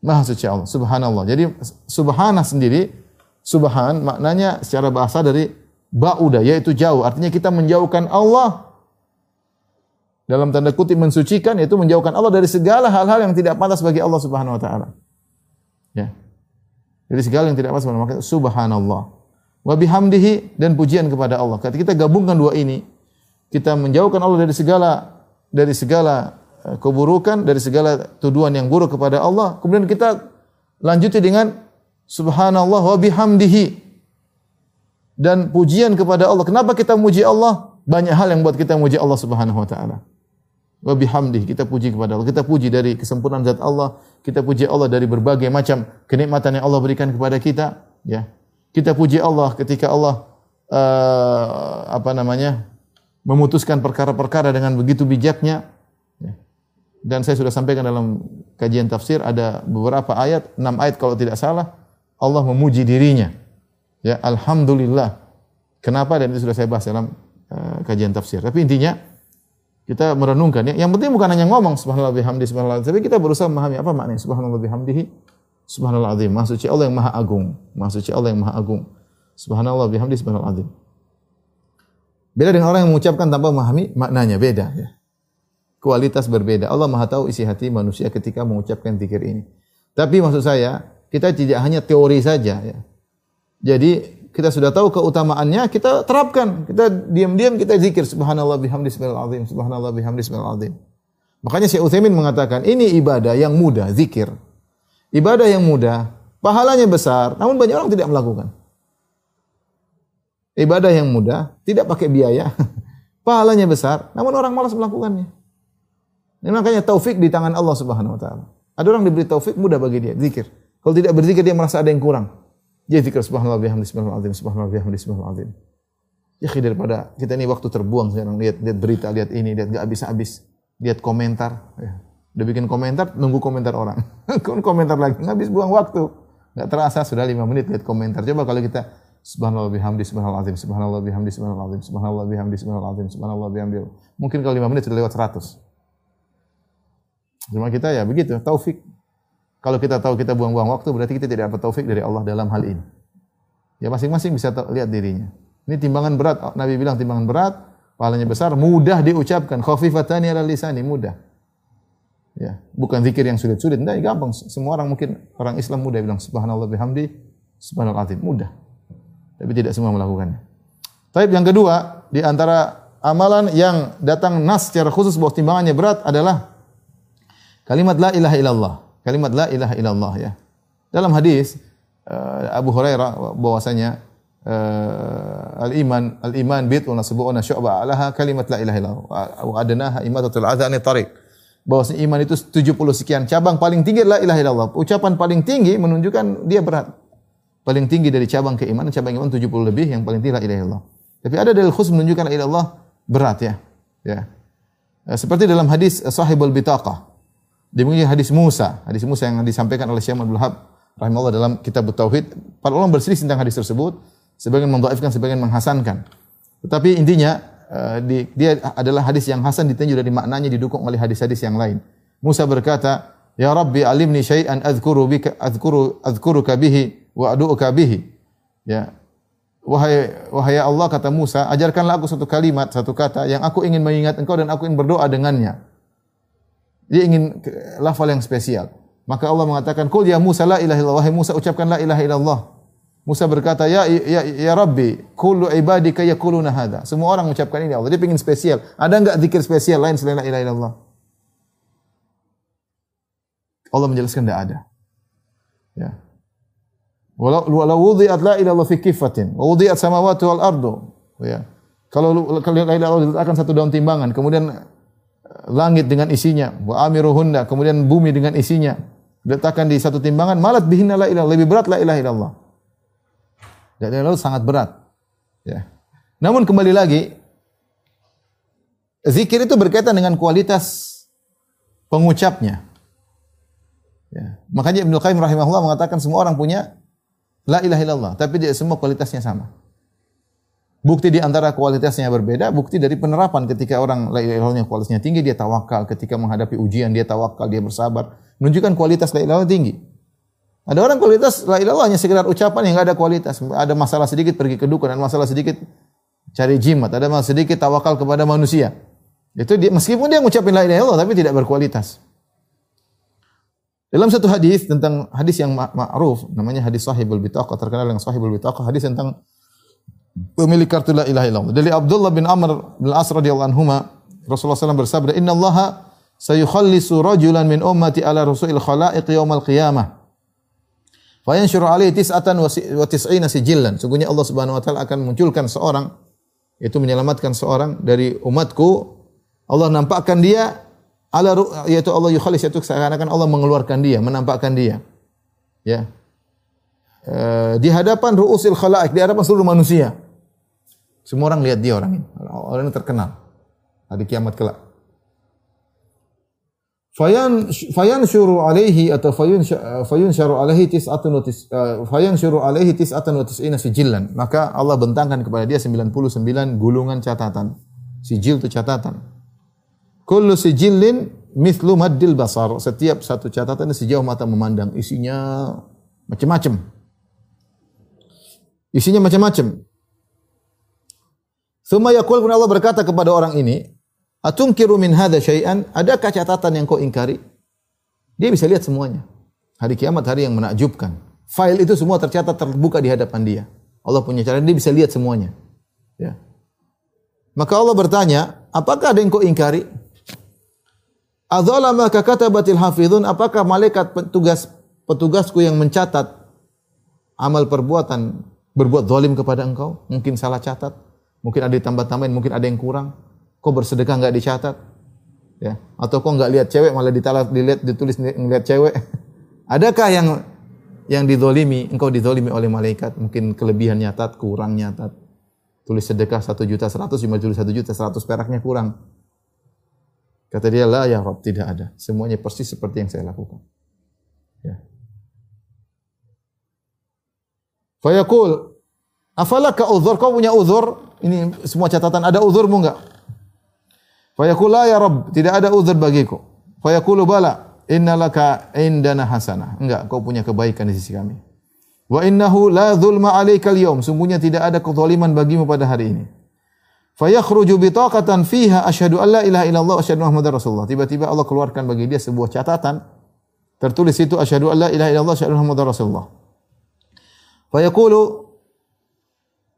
Maha suci Allah. Subhanallah. Jadi subhana sendiri, subhan maknanya secara bahasa dari ba'uda, yaitu jauh. Artinya kita menjauhkan Allah dalam tanda kutip mensucikan yaitu menjauhkan Allah dari segala hal-hal yang tidak pantas bagi Allah Subhanahu wa taala. Ya. Dari segala yang tidak pantas maka subhanallah. Wa bihamdihi dan pujian kepada Allah. Ketika kita gabungkan dua ini, kita menjauhkan Allah dari segala dari segala Eh, keburukan dari segala tuduhan yang buruk kepada Allah. Kemudian kita lanjuti dengan subhanallah wa bihamdihi dan pujian kepada Allah. Kenapa kita muji Allah? Banyak hal yang buat kita muji Allah Subhanahu wa taala. Wa bihamdihi kita puji kepada Allah. Kita puji dari kesempurnaan zat Allah, kita puji Allah dari berbagai macam kenikmatan yang Allah berikan kepada kita, ya. Kita puji Allah ketika Allah uh, apa namanya? memutuskan perkara-perkara dengan begitu bijaknya dan saya sudah sampaikan dalam kajian tafsir ada beberapa ayat, enam ayat kalau tidak salah, Allah memuji dirinya. Ya, alhamdulillah. Kenapa? Dan itu sudah saya bahas dalam uh, kajian tafsir. Tapi intinya kita merenungkan ya. Yang penting bukan hanya ngomong subhanallah bihamdi subhanallah, tapi kita berusaha memahami apa maknanya subhanallah bihamdihi subhanallah azim. Maha suci Allah yang maha agung. Maha suci Allah yang maha agung. Subhanallah bihamdi subhanallah azim. Beda dengan orang yang mengucapkan tanpa memahami maknanya, beda ya kualitas berbeda. Allah Maha tahu isi hati manusia ketika mengucapkan zikir ini. Tapi maksud saya, kita tidak hanya teori saja ya. Jadi kita sudah tahu keutamaannya, kita terapkan. Kita diam-diam kita zikir subhanallah bihamdi azim, subhanallah bihamdi azim. Makanya Syekh Utsaimin mengatakan, ini ibadah yang mudah, zikir. Ibadah yang mudah, pahalanya besar, namun banyak orang tidak melakukan. Ibadah yang mudah, tidak pakai biaya, [laughs] pahalanya besar, namun orang malas melakukannya. Ini makanya taufik di tangan Allah Subhanahu wa taala. Ada orang diberi taufik mudah bagi dia zikir. Kalau tidak berzikir dia merasa ada yang kurang. Dia zikir subhanallah bihamdi subhanallah azim subhanallah bihamdi subhanallah azim. Ya daripada kita ini waktu terbuang sekarang lihat lihat berita, lihat ini, lihat enggak habis-habis. Lihat komentar, ya. Udah bikin komentar, nunggu komentar orang. [laughs] komentar lagi, habis buang waktu. Nggak terasa sudah lima menit lihat komentar. Coba kalau kita Subhanallah bihamdi subhanallah azim subhanallah bihamdi subhanallah azim subhanallah bihamdi subhanallah azim subhanallah bihamdi. Mungkin kalau lima menit sudah lewat seratus. Cuma kita ya begitu, taufik. Kalau kita tahu kita buang-buang waktu berarti kita tidak dapat taufik dari Allah dalam hal ini. Ya masing-masing bisa lihat dirinya. Ini timbangan berat. Nabi bilang timbangan berat, pahalanya besar, mudah diucapkan. Khafifatani ala lisani, mudah. Ya, bukan zikir yang sulit-sulit, enggak, gampang. Semua orang mungkin orang Islam mudah bilang subhanallah bihamdi, subhanallah azim, mudah. Tapi tidak semua melakukannya. Tapi yang kedua, di antara amalan yang datang nas secara khusus bahwa timbangannya berat adalah kalimat la ilaha illallah. Kalimat la ilaha illallah ya. Dalam hadis uh, Abu Hurairah bahwasanya uh, al-iman al-iman bid'un sab'una syu'ba alaha kalimat la ilaha illallah wa adnaha imatatul ani tariq. Bahwasanya iman itu 70 sekian cabang paling tinggi la ilaha illallah. Ucapan paling tinggi menunjukkan dia berat. Paling tinggi dari cabang keimanan cabang iman 70 lebih yang paling tinggi la ilaha illallah. Tapi ada dalil khusus menunjukkan la ilaha illallah berat ya. Ya. Seperti dalam hadis Sahibul Bitaqah. Demikian hadis Musa, hadis Musa yang disampaikan oleh Syekh Abdul Wahab rahimahullah dalam kitab Tauhid. Para ulama berselisih tentang hadis tersebut, sebagian mendhaifkan, sebagian menghasankan. Tetapi intinya di, dia adalah hadis yang hasan ditinjau dari maknanya didukung oleh hadis-hadis yang lain. Musa berkata, "Ya Rabbi, alimni syai'an adhkuru bika adhkuru adhkuruka bihi wa adu'uka bihi." Ya. Wahai wahai Allah kata Musa, ajarkanlah aku satu kalimat, satu kata yang aku ingin mengingat Engkau dan aku ingin berdoa dengannya. Dia ingin lafal yang spesial. Maka Allah mengatakan, "Qul ya Musa la ilaha illallah." Musa ucapkan la ilaha illallah. Musa berkata, "Ya ya ya Rabbi, kullu ibadika yaquluna hadza." Semua orang mengucapkan ini Allah. Dia ingin spesial. Ada enggak zikir spesial lain selain la ilaha illallah? Allah menjelaskan tidak ada. Ya. Walau walau wudi'at la ilaha fi kifatin, wa wudi'at samawati wal ardu. Ya. Kalau kalau la ilaha illallah diletakkan satu daun timbangan, kemudian langit dengan isinya, wa amiruhunna, kemudian bumi dengan isinya. Letakkan di satu timbangan, malat bihinna la ilaha lebih berat la ilaha illallah. Illallah sangat berat. Ya. Namun kembali lagi, zikir itu berkaitan dengan kualitas pengucapnya. Ya. Makanya Ibnu Qayyim rahimahullah mengatakan semua orang punya la ilaha illallah, tapi tidak semua kualitasnya sama. Bukti di antara kualitasnya berbeda, bukti dari penerapan ketika orang la ilaha kualitasnya tinggi dia tawakal, ketika menghadapi ujian dia tawakal, dia bersabar, menunjukkan kualitas la ilaha tinggi. Ada orang kualitas la ilaha hanya sekedar ucapan yang enggak ada kualitas. Ada masalah sedikit pergi ke dukun, ada masalah sedikit cari jimat, ada masalah sedikit tawakal kepada manusia. Itu dia, meskipun dia mengucapkan la ilaha illallah tapi tidak berkualitas. Dalam satu hadis tentang hadis yang ma'ruf namanya hadis Sahibul Bitaqah terkenal dengan Sahibul Bitaqah hadis tentang pemilik kartu la ilaha illallah. Dari Abdullah bin Amr bin As radhiyallahu anhuma, Rasulullah SAW bersabda, "Inna Allah sayukhallisu rajulan min ummati ala rasulil khalaiq yaumal qiyamah." Fayanshuru alaihi tis'atan wa tis'ina sijillan. Sungguhnya Allah Subhanahu wa taala akan munculkan seorang yaitu menyelamatkan seorang dari umatku. Allah nampakkan dia ala yaitu Allah yukhallis yaitu seakan-akan Allah mengeluarkan dia, menampakkan dia. Ya. E, di hadapan ru'usil khalaik, di hadapan seluruh manusia. Semua orang lihat dia orang ini. Orang ini terkenal. Hari kiamat kelak. Fayan fayan syuru alaihi atau fayun fayun syuru alaihi tis'atun wa tis fayan syuru alaihi tis'atun wa tis'ina sijillan. Maka Allah bentangkan kepada dia 99 gulungan catatan. Sijil itu catatan. Kullu sijillin mithlu maddil basar. Setiap satu catatan sejauh mata memandang. Isinya macam-macam. Isinya macam-macam. Thumma yaqul kemudian Allah berkata kepada orang ini, "Atunkiru min hadza syai'an?" Adakah catatan yang kau ingkari? Dia bisa lihat semuanya. Hari kiamat hari yang menakjubkan. File itu semua tercatat terbuka di hadapan dia. Allah punya cara dia bisa lihat semuanya. Ya. Maka Allah bertanya, "Apakah ada yang kau ingkari?" Adzalama ka katabatil hafizun, apakah malaikat petugas petugasku yang mencatat amal perbuatan berbuat zalim kepada engkau? Mungkin salah catat. Mungkin ada ditambah-tambahin, mungkin ada yang kurang. Kok bersedekah nggak dicatat? Ya, atau kok nggak lihat cewek malah ditalat dilihat ditulis ngeliat cewek? [laughs] Adakah yang yang didolimi, engkau didolimi oleh malaikat, mungkin kelebihan nyatat, kurang nyatat. Tulis sedekah satu juta seratus, cuma tulis satu juta seratus peraknya kurang. Kata dia, lah ya Rob, tidak ada. Semuanya persis seperti yang saya lakukan. Ya. Fayaqul, Afalaka uzur? Kau punya uzur? Ini semua catatan. Ada uzurmu enggak? Fayaqul la ya Rabb. Tidak ada uzur bagiku. Fayaqulu bala. innalaka indana hasanah. Enggak, kau punya kebaikan di sisi kami. Wa innahu la dzulma 'alaika al-yawm. Sungguhnya tidak ada kezaliman bagimu pada hari ini. Fayakhruju bitaqatan fiha asyhadu an la ilaha illallah asyhadu Muhammadar Rasulullah. Tiba-tiba Allah keluarkan bagi dia sebuah catatan tertulis itu asyhadu an la ilaha illallah asyhadu Muhammadar Rasulullah. Fayaqulu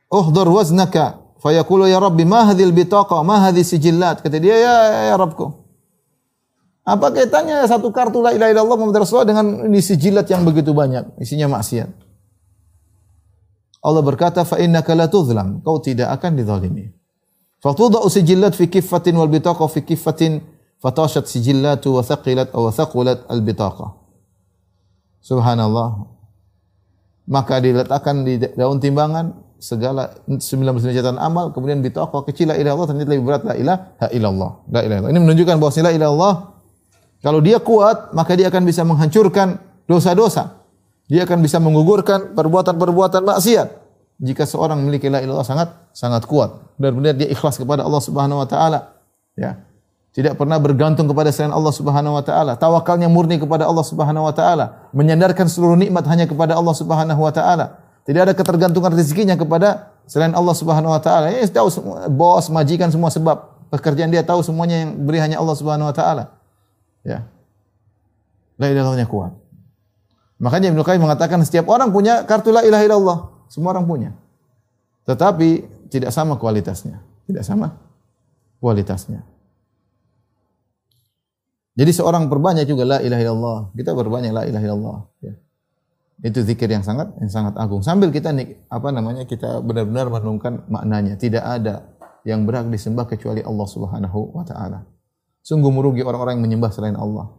uhdhur waznaka fayaqulu ya rabbi ma hadhil bitaqa ma hadhi sijillat? Kata dia ya ya Rabbku. Apa kaitannya satu kartu la ilaha illallah Muhammad Rasulullah dengan ini sijilat yang begitu banyak? Isinya maksiat. Allah berkata fa innaka la tuzlam kau tidak akan dizalimi. Fatudau sijillat fi kiffatin wal bitaqa fi kiffatin fatashat sijillatu wa thaqilat aw thaqulat al bitaqa subhanallah. Maka diletakkan di daun timbangan segala 19 catatan amal kemudian bitaqwa kecil la ilaha illallah ternyata lebih berat la ilaha illallah. La ilaha illallah. Ini menunjukkan bahwa la ilaha illallah kalau dia kuat maka dia akan bisa menghancurkan dosa-dosa. Dia akan bisa menggugurkan perbuatan-perbuatan maksiat. Jika seorang memiliki la ilaha illallah sangat sangat kuat. Benar-benar dia ikhlas kepada Allah Subhanahu wa taala ya. Tidak pernah bergantung kepada selain Allah Subhanahu wa taala. Tawakalnya murni kepada Allah Subhanahu wa taala, menyandarkan seluruh nikmat hanya kepada Allah Subhanahu wa taala. Tidak ada ketergantungan rezekinya kepada selain Allah Subhanahu wa taala. Ya, tahu bos, majikan semua sebab pekerjaan dia tahu semuanya yang beri hanya Allah Subhanahu wa taala. Ya. La ilaha kuat. Makanya Ibnu Qayyim mengatakan setiap orang punya kartu la ilaha illallah. Semua orang punya. Tetapi tidak sama kualitasnya. Tidak sama kualitasnya. Jadi seorang perbanyak juga la ilaha illallah. Kita berbanyak la ilaha illallah. Ya. Itu zikir yang sangat yang sangat agung. Sambil kita apa namanya kita benar-benar merenungkan maknanya. Tidak ada yang berhak disembah kecuali Allah Subhanahu wa taala. Sungguh merugi orang-orang yang menyembah selain Allah.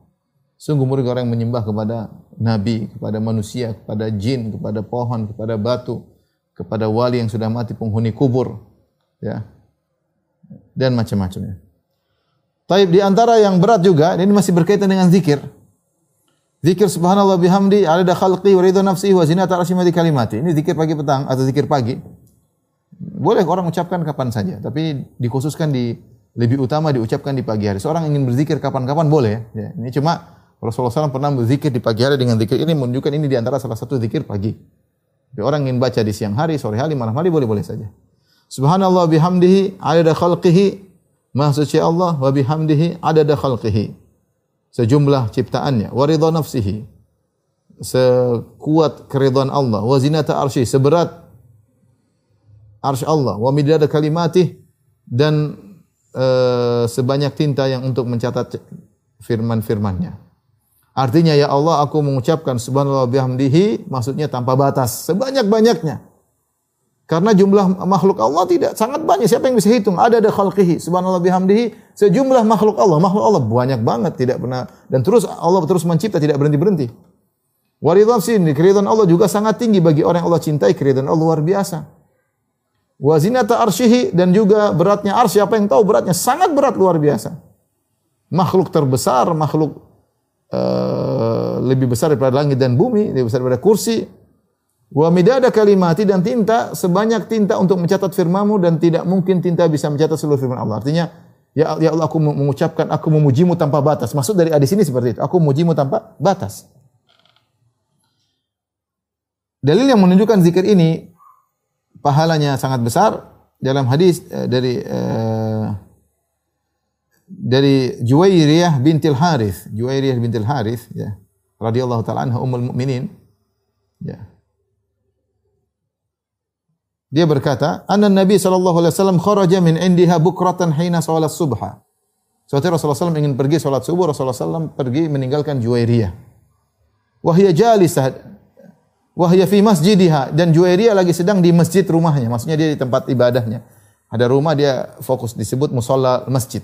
Sungguh merugi orang yang menyembah kepada nabi, kepada manusia, kepada jin, kepada pohon, kepada batu, kepada wali yang sudah mati penghuni kubur, ya. Dan macam-macamnya. Taib di antara yang berat juga, ini masih berkaitan dengan zikir. Zikir subhanallah bihamdi ada khalqi wa ridha nafsi wa zinata arsyimati kalimati. Ini zikir pagi petang atau zikir pagi. Boleh orang ucapkan kapan saja, tapi dikhususkan di lebih utama diucapkan di pagi hari. Seorang ingin berzikir kapan-kapan boleh. Ya, ini cuma Rasulullah SAW pernah berzikir di pagi hari dengan zikir ini menunjukkan ini di antara salah satu zikir pagi. Jadi orang ingin baca di siang hari, sore hari, malam hari boleh-boleh saja. Subhanallah bihamdihi adada khalqihi Maha suci Allah wa bihamdihi adada khalqihi. Sejumlah ciptaannya. Wa ridha nafsihi. Sekuat keridhaan Allah. Wa zinata arsy. Seberat arsy Allah. Wa midada kalimatih. Dan uh, sebanyak tinta yang untuk mencatat firman-firmannya. Artinya ya Allah aku mengucapkan subhanallah bihamdihi maksudnya tanpa batas sebanyak-banyaknya karena jumlah makhluk Allah tidak sangat banyak. Siapa yang bisa hitung? Ada ada khalqihi. Subhanallah bihamdihi. Sejumlah makhluk Allah. Makhluk Allah banyak banget. Tidak pernah. Dan terus Allah terus mencipta. Tidak berhenti-berhenti. Waridhan sini. Keridhan Allah juga sangat tinggi bagi orang yang Allah cintai. Keridhan Allah luar biasa. Wazinata arsyihi. Dan juga beratnya arsy. Siapa yang tahu beratnya? Sangat berat luar biasa. Makhluk terbesar. Makhluk uh, lebih besar daripada langit dan bumi. Lebih besar daripada kursi Wa midada kalimati dan tinta sebanyak tinta untuk mencatat firmanmu dan tidak mungkin tinta bisa mencatat seluruh firman Allah. Artinya, ya, ya Allah aku mengucapkan aku memujimu tanpa batas. Maksud dari hadis ini seperti itu. Aku memujimu tanpa batas. Dalil yang menunjukkan zikir ini pahalanya sangat besar dalam hadis uh, dari uh, dari Juwairiyah bintil Harith, Juwairiyah bintil Harith ya, radhiyallahu taala anha ummul mukminin. Ya. Dia berkata, "Anna Nabi sallallahu alaihi wasallam kharaja min indiha bukratan hina salat subha." Suatu Rasulullah SAW ingin pergi salat subuh, Rasulullah SAW pergi meninggalkan Juwairiyah. Wahya jalisah wahya fi masjidiha dan Juwairiyah lagi sedang di masjid rumahnya, maksudnya dia di tempat ibadahnya. Ada rumah dia fokus disebut musalla masjid.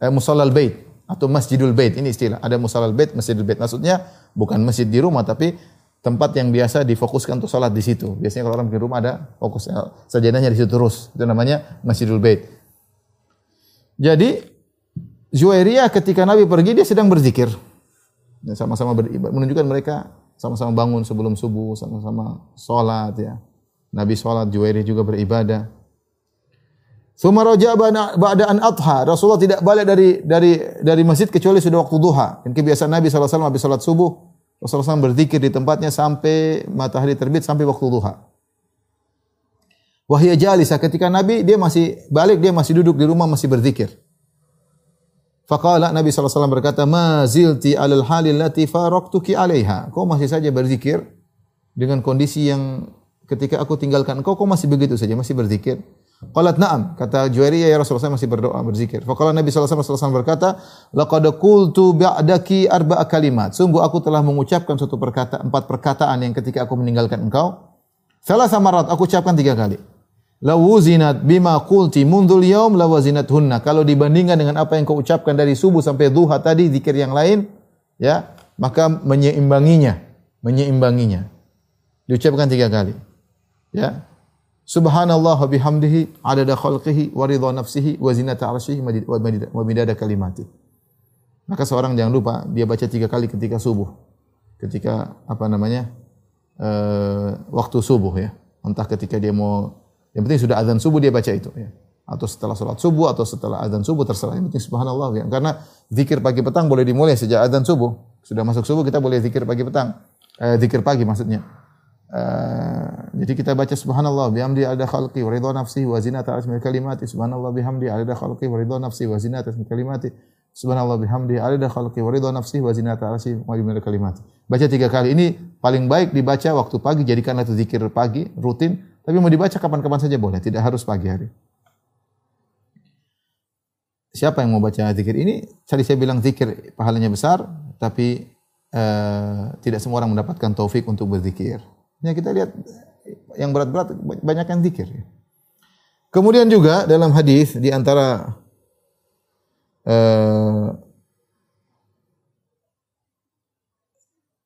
Eh, musalla bait atau masjidul bait ini istilah. Ada musalla bait, masjidul bait. Maksudnya bukan masjid di rumah tapi tempat yang biasa difokuskan untuk sholat di situ. Biasanya kalau orang di rumah ada fokus eh, sajadahnya di situ terus. Itu namanya Masjidul Bait. Jadi Zuhairiyah ketika Nabi pergi dia sedang berzikir. Sama-sama beribadah, menunjukkan mereka sama-sama bangun sebelum subuh, sama-sama sholat ya. Nabi sholat, Zuhairiyah juga beribadah. Tsumma raja'a ba'da an adha. Rasulullah tidak balik dari dari dari masjid kecuali sudah waktu duha. Dan kebiasaan Nabi SAW habis salat subuh, Rasulullah SAW berzikir di tempatnya sampai matahari terbit sampai waktu duha. Wahya jalisa ketika Nabi dia masih balik dia masih duduk di rumah masih berzikir. Faqala Nabi SAW berkata, Ma zilti alal halil lati faraktuki alaiha. Kau masih saja berzikir dengan kondisi yang ketika aku tinggalkan engkau, kau masih begitu saja, masih berzikir. Qalat na'am. Kata Juwairiyah, ya Rasulullah saya masih berdoa, berzikir. Faqala Nabi SAW berkata, Laqad qultu ba'daki arba'a kalimat. Sungguh aku telah mengucapkan suatu perkata, empat perkataan yang ketika aku meninggalkan engkau. Salah samarat, aku ucapkan tiga kali. Lawuzinat bima qulti mundul yaum lawazinat hunna. Kalau dibandingkan dengan apa yang kau ucapkan dari subuh sampai duha tadi, zikir yang lain, ya, maka menyeimbanginya. Menyeimbanginya. Diucapkan tiga kali. Ya, Subhanallah bihamdihi adada khalqihi wa ridha nafsihi wa zinata arsyihi wa midada kalimati. Maka seorang jangan lupa dia baca tiga kali ketika subuh. Ketika apa namanya? Uh, waktu subuh ya. Entah ketika dia mau yang penting sudah azan subuh dia baca itu ya. Atau setelah sholat subuh atau setelah azan subuh terserah. Yang penting subhanallah ya. Karena zikir pagi petang boleh dimulai sejak azan subuh. Sudah masuk subuh kita boleh zikir pagi petang. Eh, zikir pagi maksudnya. Uh, jadi kita baca subhanallah bihamdi ada khalqi wa ridha nafsi wa zinata arsy kalimati. Subhanallah bihamdi ada khalqi wa ridha nafsi wa zinata arsy kalimati. Subhanallah bihamdi ada khalqi wa ridha nafsi wa zinata arsy kalimati. Baca tiga kali. Ini paling baik dibaca waktu pagi jadikanlah itu zikir pagi rutin. Tapi mau dibaca kapan-kapan saja boleh tidak harus pagi hari. Siapa yang mau baca zikir ini? Tadi saya bilang zikir pahalanya besar tapi uh, tidak semua orang mendapatkan taufik untuk berzikir Ya kita lihat yang berat-berat banyak zikir. Kemudian juga dalam hadis di antara uh,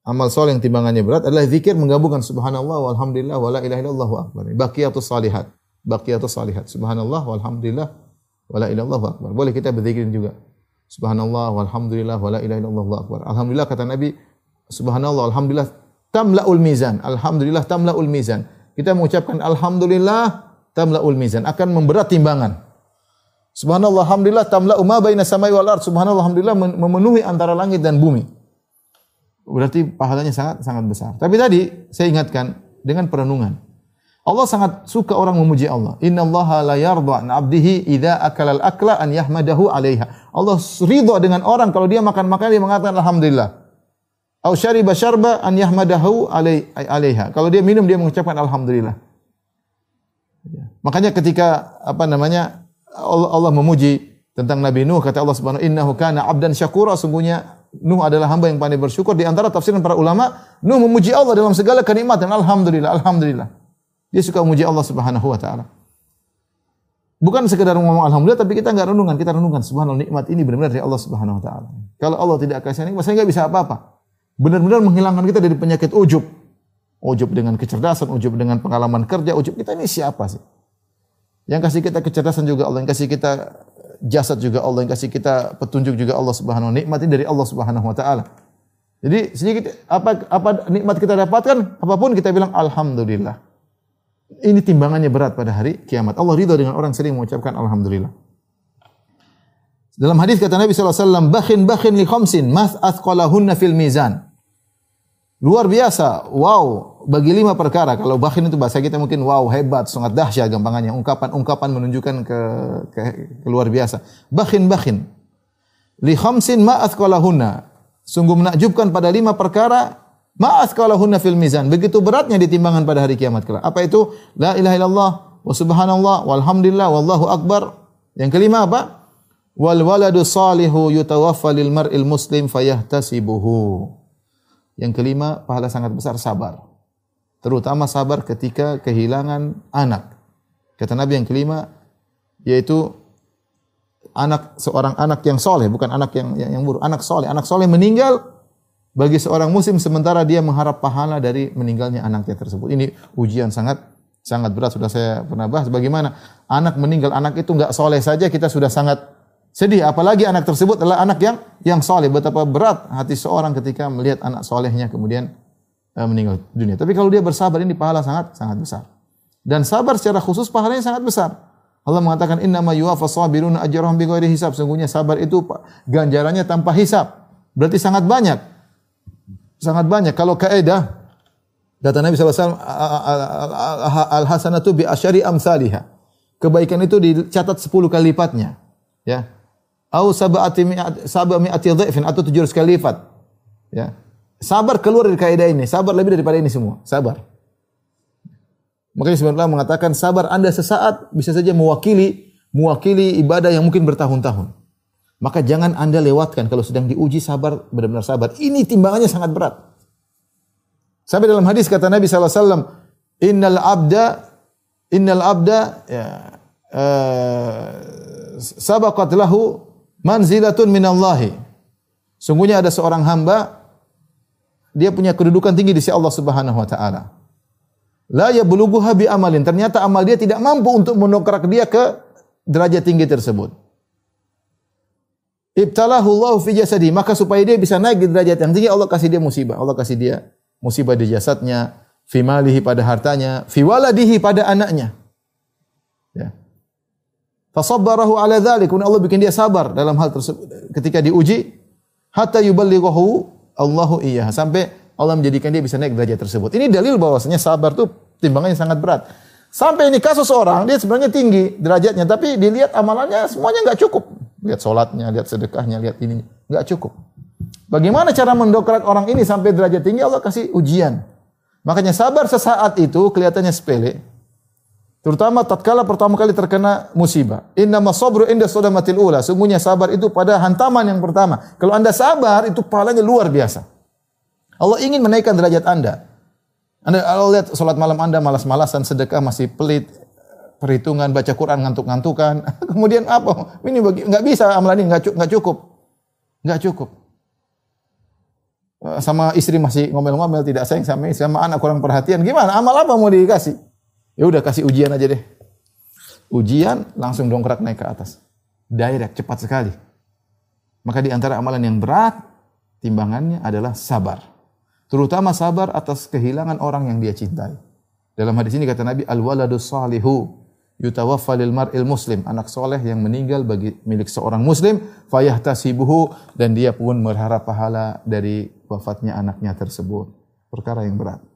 amal soleh yang timbangannya berat adalah zikir menggabungkan subhanallah walhamdulillah wala ilaha illallah wa akbar. Baqiyatus salihat. Baqiyatus salihat. Subhanallah walhamdulillah wala ilaha illallah wa akbar. Boleh kita berzikir juga. Subhanallah walhamdulillah wala ilaha illallah wa akbar. Alhamdulillah kata Nabi subhanallah alhamdulillah tamlaul mizan. Alhamdulillah tamlaul mizan. Kita mengucapkan alhamdulillah tamlaul mizan akan memberat timbangan. Subhanallah alhamdulillah tamla'u ma baina samai wal ard. Subhanallah alhamdulillah memenuhi antara langit dan bumi. Berarti pahalanya sangat sangat besar. Tapi tadi saya ingatkan dengan perenungan. Allah sangat suka orang memuji Allah. Inna Allah la yarda an abdihi idza akala al-akla an yahmadahu 'alaiha. Allah ridha dengan orang kalau dia makan makan dia mengatakan alhamdulillah. Au syariba syarba an yahmadahu alaiha. Kalau dia minum dia mengucapkan alhamdulillah. Ya. Makanya ketika apa namanya Allah, Allah memuji tentang Nabi Nuh kata Allah Subhanahu innahu kana abdan syakura sungguhnya Nuh adalah hamba yang pandai bersyukur di antara tafsiran para ulama Nuh memuji Allah dalam segala kenikmatan alhamdulillah alhamdulillah. Dia suka memuji Allah Subhanahu wa taala. Bukan sekedar ngomong alhamdulillah tapi kita enggak renungan, kita renungan subhanallah nikmat ini benar-benar dari Allah Subhanahu wa taala. Kalau Allah tidak kasih nikmat saya enggak bisa apa-apa benar-benar menghilangkan kita dari penyakit ujub. Ujub dengan kecerdasan, ujub dengan pengalaman kerja, ujub kita ini siapa sih? Yang kasih kita kecerdasan juga Allah, yang kasih kita jasad juga Allah, yang kasih kita petunjuk juga Allah Subhanahu wa. Nikmat ini dari Allah Subhanahu wa taala. Jadi sedikit apa apa nikmat kita dapatkan, apa pun kita bilang alhamdulillah. Ini timbangannya berat pada hari kiamat. Allah ridha dengan orang sering mengucapkan alhamdulillah. Dalam hadis kata Nabi SAW, bakhin bakhin li khamsin, mas athqalahunna fil mizan. Luar biasa, wow, bagi lima perkara. Kalau bakhin itu bahasa kita mungkin wow, hebat, sangat dahsyat gampangannya. Ungkapan-ungkapan menunjukkan ke, ke, ke luar biasa. Bakhin bakhin. Li khamsin ma athqalahunna. Sungguh menakjubkan pada lima perkara ma athqalahunna fil mizan. Begitu beratnya ditimbangan pada hari kiamat kelak. Apa itu? La ilaha illallah wa subhanallah walhamdulillah wallahu akbar. Yang kelima apa? Wal waladu salihu yutawaffa lil mar'il muslim fayahtasibuhu. Yang kelima, pahala sangat besar sabar. Terutama sabar ketika kehilangan anak. Kata Nabi yang kelima, yaitu anak seorang anak yang soleh, bukan anak yang yang, yang buruk, anak soleh. Anak soleh meninggal bagi seorang muslim sementara dia mengharap pahala dari meninggalnya anaknya tersebut. Ini ujian sangat sangat berat sudah saya pernah bahas bagaimana anak meninggal anak itu enggak soleh saja kita sudah sangat Sedih apalagi anak tersebut adalah anak yang yang soleh. Betapa berat hati seorang ketika melihat anak solehnya kemudian uh, meninggal dunia. Tapi kalau dia bersabar ini pahala sangat sangat besar. Dan sabar secara khusus pahalanya sangat besar. Allah mengatakan innama yuwaffas sabiruna ajrahum bighairi hisab. Sungguhnya sabar itu ganjarannya tanpa hisab. Berarti sangat banyak. Sangat banyak. Kalau kaidah kata Nabi SAW al hasanatu bi asyari amsalihah. Kebaikan itu dicatat 10 kali lipatnya. Ya. Au sab'ati sab'ati dhaifin atau 700 kali lipat. Ya. Sabar keluar dari kaidah ini. Sabar lebih daripada ini semua. Sabar. Makanya sebenarnya mengatakan sabar Anda sesaat bisa saja mewakili mewakili ibadah yang mungkin bertahun-tahun. Maka jangan Anda lewatkan kalau sedang diuji sabar benar-benar sabar. Ini timbangannya sangat berat. Sampai dalam hadis kata Nabi SAW, Innal abda Innal abda ya, uh, sabaqat lahu manzilatun minallahi. Sungguhnya ada seorang hamba dia punya kedudukan tinggi di sisi Allah Subhanahu wa taala. La yablughuha bi amalin. Ternyata amal dia tidak mampu untuk mendongkrak dia ke derajat tinggi tersebut. Ibtalahu Allah fi jasadi, maka supaya dia bisa naik di derajat yang tinggi Allah kasih dia musibah. Allah kasih dia musibah di jasadnya, fi malihi pada hartanya, fi waladihi pada anaknya. Fasabbarahu ala dzalik, Allah bikin dia sabar dalam hal tersebut ketika diuji hatta yuballighahu Allahu iya sampai Allah menjadikan dia bisa naik derajat tersebut. Ini dalil bahwasanya sabar itu timbangannya sangat berat. Sampai ini kasus orang, dia sebenarnya tinggi derajatnya, tapi dilihat amalannya semuanya nggak cukup. Lihat sholatnya, lihat sedekahnya, lihat ini nggak cukup. Bagaimana cara mendokrak orang ini sampai derajat tinggi? Allah kasih ujian. Makanya sabar sesaat itu kelihatannya sepele. Terutama tatkala pertama kali terkena musibah. Inna sabru inda sodamatil ula. Sungguhnya sabar itu pada hantaman yang pertama. Kalau anda sabar, itu pahalanya luar biasa. Allah ingin menaikkan derajat Anda. Anda kalau lihat salat malam Anda malas-malasan, sedekah masih pelit, perhitungan baca Quran ngantuk-ngantukan. [laughs] Kemudian apa? Ini bagi nggak bisa amalan ini nggak cukup. Nggak cukup. Eh, sama istri masih ngomel-ngomel, tidak sayang sama istri, sama anak kurang perhatian. Gimana? Amal apa mau dikasih? Ya udah kasih ujian aja deh. Ujian langsung dongkrak naik ke atas. Direct, cepat sekali. Maka di antara amalan yang berat, timbangannya adalah sabar. Terutama sabar atas kehilangan orang yang dia cintai. Dalam hadis ini kata Nabi, al-waladu salihu yutawaffa lil mar'il muslim, anak soleh yang meninggal bagi milik seorang muslim, fayahtasibuhu dan dia pun berharap pahala dari wafatnya anaknya tersebut. Perkara yang berat.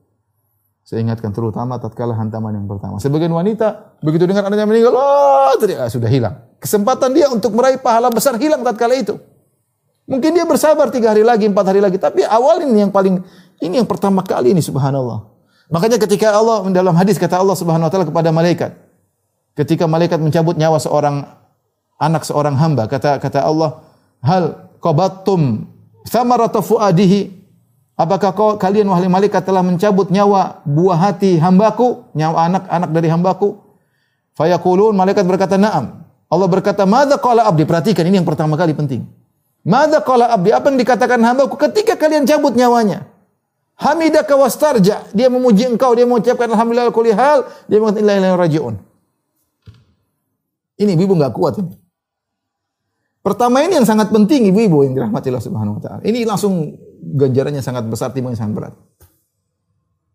Saya ingatkan terutama tatkala hantaman yang pertama. Sebagian wanita begitu dengar anaknya meninggal, oh, teriak, sudah hilang. Kesempatan dia untuk meraih pahala besar hilang tatkala itu. Mungkin dia bersabar tiga hari lagi, empat hari lagi. Tapi awal ini yang paling ini yang pertama kali ini subhanallah. Makanya ketika Allah dalam hadis kata Allah Subhanahu wa taala kepada malaikat ketika malaikat mencabut nyawa seorang anak seorang hamba kata kata Allah hal qabattum thamarata fuadihi apakah kau kalian wahai malaikat telah mencabut nyawa buah hati hambaku nyawa anak-anak dari hambaku fayaqulun malaikat berkata na'am Allah berkata madza qala abdi perhatikan ini yang pertama kali penting madza qala abdi apa yang dikatakan hambaku ketika kalian cabut nyawanya Hamidaka wastarja. Dia memuji engkau, dia mengucapkan alhamdulillah kulli hal, dia mengatakan inna ilaihi rajiun. Ini ibu-ibu enggak kuat ini. Pertama ini yang sangat penting ibu-ibu yang dirahmati Allah Subhanahu wa taala. Ini langsung ganjarannya sangat besar, timbangnya sangat berat.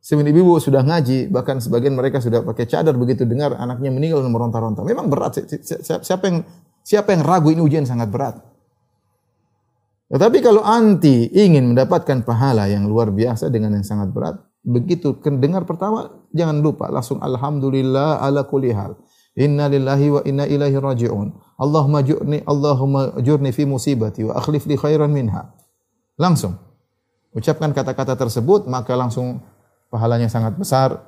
Sebenarnya ibu-ibu sudah ngaji, bahkan sebagian mereka sudah pakai cadar begitu dengar anaknya meninggal dan meronta-ronta. Memang berat. Siapa yang siapa yang ragu ini ujian sangat berat. Tetapi kalau anti ingin mendapatkan pahala yang luar biasa dengan yang sangat berat, begitu dengar pertama jangan lupa langsung alhamdulillah ala kulli hal. Inna lillahi wa inna ilaihi raji'un. Allahumma jurni Allahumma jurni fi musibati wa akhlif li khairan minha. Langsung ucapkan kata-kata tersebut maka langsung pahalanya sangat besar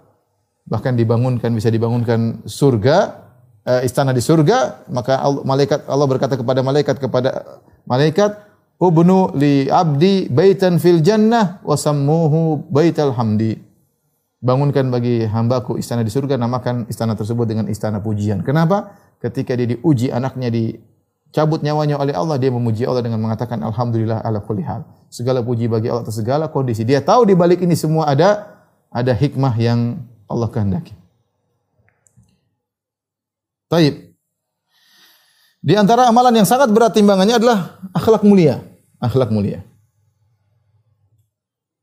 bahkan dibangunkan bisa dibangunkan surga uh, istana di surga maka malaikat Allah berkata kepada malaikat kepada malaikat ubnu li abdi baitan fil jannah wa sammuhu baital hamdi. Bangunkan bagi hambaku istana di surga, namakan istana tersebut dengan istana pujian. Kenapa? Ketika dia diuji anaknya dicabut nyawanya oleh Allah, dia memuji Allah dengan mengatakan alhamdulillah ala kulli hal. Segala puji bagi Allah atas segala kondisi. Dia tahu di balik ini semua ada ada hikmah yang Allah kehendaki. Taib. Di antara amalan yang sangat berat timbangannya adalah akhlak mulia. Akhlak mulia.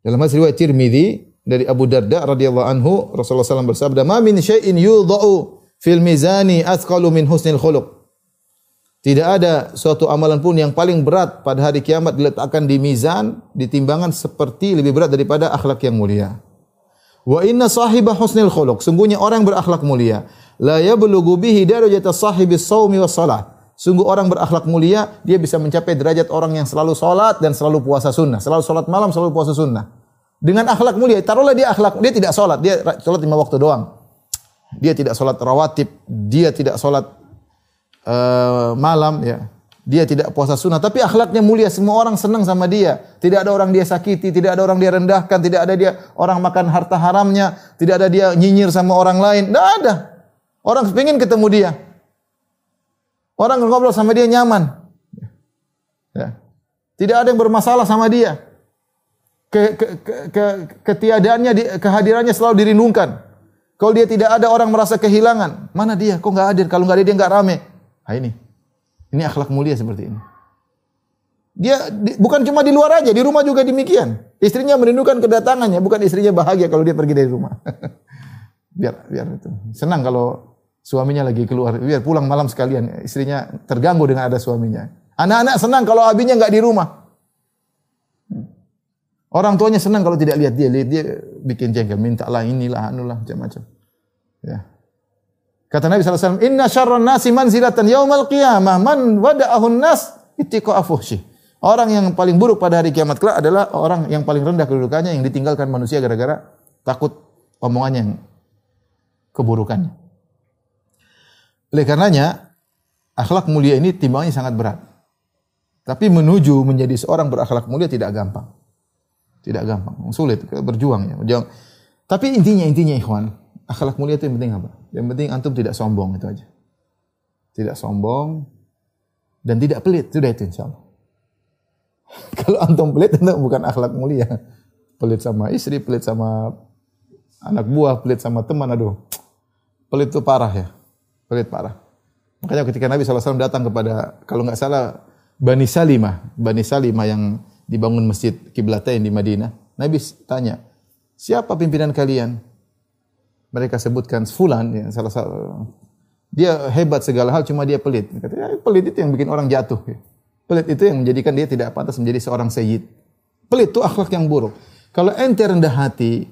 Dalam hadis riwayat Tirmidzi dari Abu Darda radhiyallahu anhu Rasulullah SAW bersabda, "Ma min syai'in yudha'u fil mizani athqalu min husnil khuluq. Tidak ada suatu amalan pun yang paling berat pada hari kiamat diletakkan di mizan, di timbangan seperti lebih berat daripada akhlak yang mulia. Wa inna sahibah husnil khuluq. Sungguhnya orang berakhlak mulia. La yablughu bihi darajata sahibis saumi was salat. Sungguh orang berakhlak mulia, dia bisa mencapai derajat orang yang selalu salat dan selalu puasa sunnah. Selalu salat malam, selalu puasa sunnah. Dengan akhlak mulia, taruhlah dia akhlak, dia tidak salat, dia salat lima waktu doang. Dia tidak salat rawatib, dia tidak salat uh, malam ya. Dia tidak puasa sunnah, tapi akhlaknya mulia. Semua orang senang sama dia. Tidak ada orang dia sakiti, tidak ada orang dia rendahkan, tidak ada dia orang makan harta haramnya, tidak ada dia nyinyir sama orang lain. Tidak ada. Orang pengen ketemu dia. Orang ngobrol sama dia nyaman. Ya. Tidak ada yang bermasalah sama dia. Ke, ke, ke, ke, ketiadaannya, di, kehadirannya selalu dirindukan. Kalau dia tidak ada orang merasa kehilangan. Mana dia? Kok nggak hadir? Kalau nggak ada dia nggak rame. Nah ini. Ini akhlak mulia seperti ini. Dia di, bukan cuma di luar aja, di rumah juga demikian. Istrinya merindukan kedatangannya, bukan istrinya bahagia kalau dia pergi dari rumah. [laughs] biar biar itu. Senang kalau suaminya lagi keluar, biar pulang malam sekalian. Istrinya terganggu dengan ada suaminya. Anak-anak senang kalau abinya nggak di rumah. Orang tuanya senang kalau tidak lihat dia, lihat dia bikin jengkel, minta lah inilah, anulah, macam-macam. Ya. Kata Nabi SAW, Inna syarran nasi manzilatan yaumal qiyamah, man wada'ahun nas itiqa afuhsyih. Orang yang paling buruk pada hari kiamat kelak adalah orang yang paling rendah kedudukannya yang ditinggalkan manusia gara-gara takut omongannya yang keburukannya. Oleh karenanya, akhlak mulia ini timbangnya sangat berat. Tapi menuju menjadi seorang berakhlak mulia tidak gampang. Tidak gampang, sulit, berjuang ya. Tapi intinya intinya ikhwan, akhlak mulia itu yang penting apa? Yang penting antum tidak sombong itu aja. Tidak sombong dan tidak pelit, sudah itu insyaallah. [laughs] Kalau antum pelit itu bukan akhlak mulia. Pelit sama istri, pelit sama anak buah, pelit sama teman, aduh. Pelit itu parah ya. Pelit parah. Makanya ketika Nabi SAW datang kepada, kalau nggak salah, Bani Salimah. Bani Salimah yang dibangun masjid kiblatain di Madinah, Nabi tanya, siapa pimpinan kalian? Mereka sebutkan Fulan, ya, salah satu. Dia hebat segala hal, cuma dia pelit. Kata, ya, pelit itu yang bikin orang jatuh. Ya. Pelit itu yang menjadikan dia tidak pantas menjadi seorang sayyid. Pelit itu akhlak yang buruk. Kalau ente rendah hati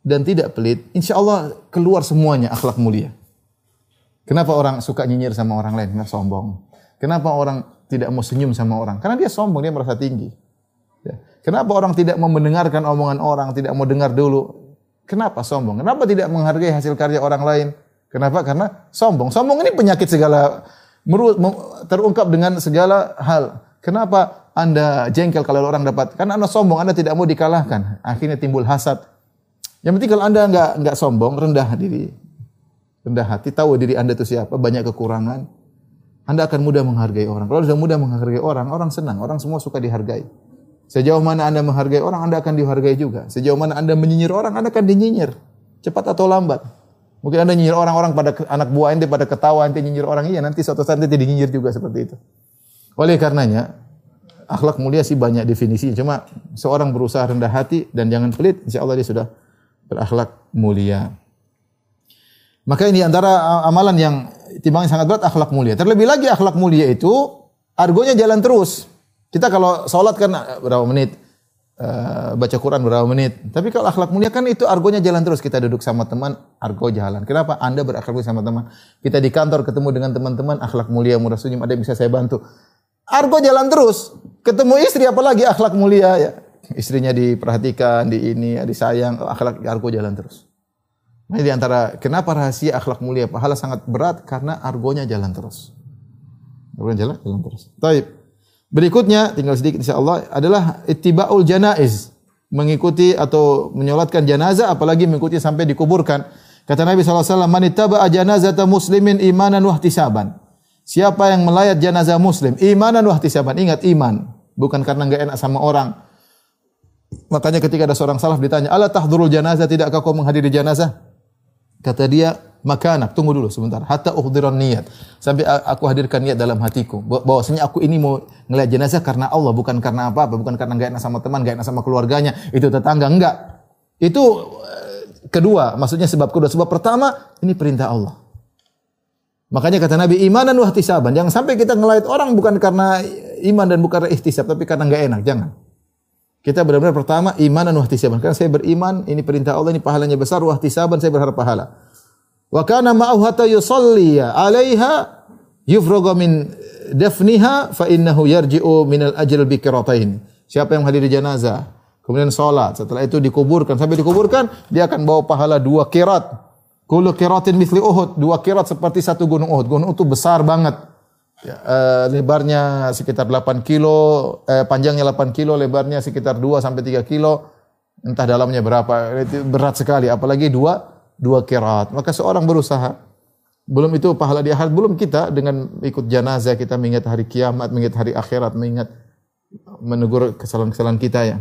dan tidak pelit, insya Allah keluar semuanya akhlak mulia. Kenapa orang suka nyinyir sama orang lain? Karena sombong. Kenapa orang tidak mau senyum sama orang? Karena dia sombong, dia merasa tinggi. Ya. Kenapa orang tidak mau mendengarkan omongan orang, tidak mau dengar dulu? Kenapa sombong? Kenapa tidak menghargai hasil karya orang lain? Kenapa? Karena sombong. Sombong ini penyakit segala terungkap dengan segala hal. Kenapa Anda jengkel kalau orang dapat? Karena Anda sombong, Anda tidak mau dikalahkan. Akhirnya timbul hasad. Yang penting kalau Anda enggak enggak sombong, rendah diri. Rendah hati, tahu diri Anda itu siapa, banyak kekurangan. Anda akan mudah menghargai orang. Kalau sudah mudah menghargai orang, orang senang, orang semua suka dihargai. Sejauh mana Anda menghargai orang, Anda akan dihargai juga. Sejauh mana Anda menyinyir orang, Anda akan dinyinyir. Cepat atau lambat. Mungkin Anda nyinyir orang-orang pada anak buah ente pada ketawa ente nyinyir orang iya nanti suatu saat ente dinyinyir juga seperti itu. Oleh karenanya akhlak mulia sih banyak definisi. Cuma seorang berusaha rendah hati dan jangan pelit, insya Allah dia sudah berakhlak mulia. Maka ini antara amalan yang timbangnya sangat berat akhlak mulia. Terlebih lagi akhlak mulia itu argonya jalan terus. Kita kalau sholat kan eh, berapa menit, uh, baca Quran berapa menit. Tapi kalau akhlak mulia kan itu argonya jalan terus. Kita duduk sama teman, argo jalan. Kenapa? Anda berakhlak mulia sama teman. Kita di kantor ketemu dengan teman-teman, akhlak mulia, murah senyum, ada yang bisa saya bantu. Argo jalan terus. Ketemu istri apalagi akhlak mulia ya. Istrinya diperhatikan, di ini, disayang, akhlak argo jalan terus. Ini di antara kenapa rahasia akhlak mulia pahala sangat berat karena argonya jalan terus. Argonya jalan, jalan terus. Taib. Berikutnya tinggal sedikit insyaallah adalah ittiba'ul janaiz, mengikuti atau menyolatkan jenazah apalagi mengikuti sampai dikuburkan. Kata Nabi SAW, Man ittaba'a janazata muslimin imanan wahtisaban. Siapa yang melayat jenazah muslim, imanan wahtisaban. Ingat iman. Bukan karena enggak enak sama orang. Makanya ketika ada seorang salaf ditanya, Allah tahdurul janazah, tidakkah kau menghadiri jenazah? Kata dia, makanak, tunggu dulu sebentar. Hatta uhdiran niat. Sampai aku hadirkan niat dalam hatiku. Bahwasanya aku ini mau ngeliat jenazah karena Allah, bukan karena apa-apa, bukan karena gak enak sama teman, gak enak sama keluarganya, itu tetangga, enggak. Itu eh, kedua, maksudnya sebab kedua. Sebab pertama, ini perintah Allah. Makanya kata Nabi imanan wa ihtisaban. Jangan sampai kita ngelait orang bukan karena iman dan bukan karena ihtisab tapi karena enggak enak. Jangan. Kita benar-benar pertama imanan wa ihtisaban. Karena saya beriman, ini perintah Allah, ini pahalanya besar, wa ihtisaban saya berharap pahala. Wa kana ma'ahu hatta yusalli 'alaiha yufraga min dafniha fa innahu yarji'u min al-ajr bi qiratain. Siapa yang hadiri jenazah, kemudian salat, setelah itu dikuburkan, sampai dikuburkan dia akan bawa pahala dua kirat. Kullu kiratin mithli Uhud, dua kirat seperti satu gunung Uhud. Gunung itu besar banget. Ya, eh, lebarnya sekitar 8 kilo, eh, panjangnya 8 kilo, lebarnya sekitar 2 sampai 3 kilo. Entah dalamnya berapa, berat sekali apalagi dua dua kirat. Maka seorang berusaha belum itu pahala di akhirat, belum kita dengan ikut jenazah kita mengingat hari kiamat, mengingat hari akhirat, mengingat menegur kesalahan-kesalahan kita ya.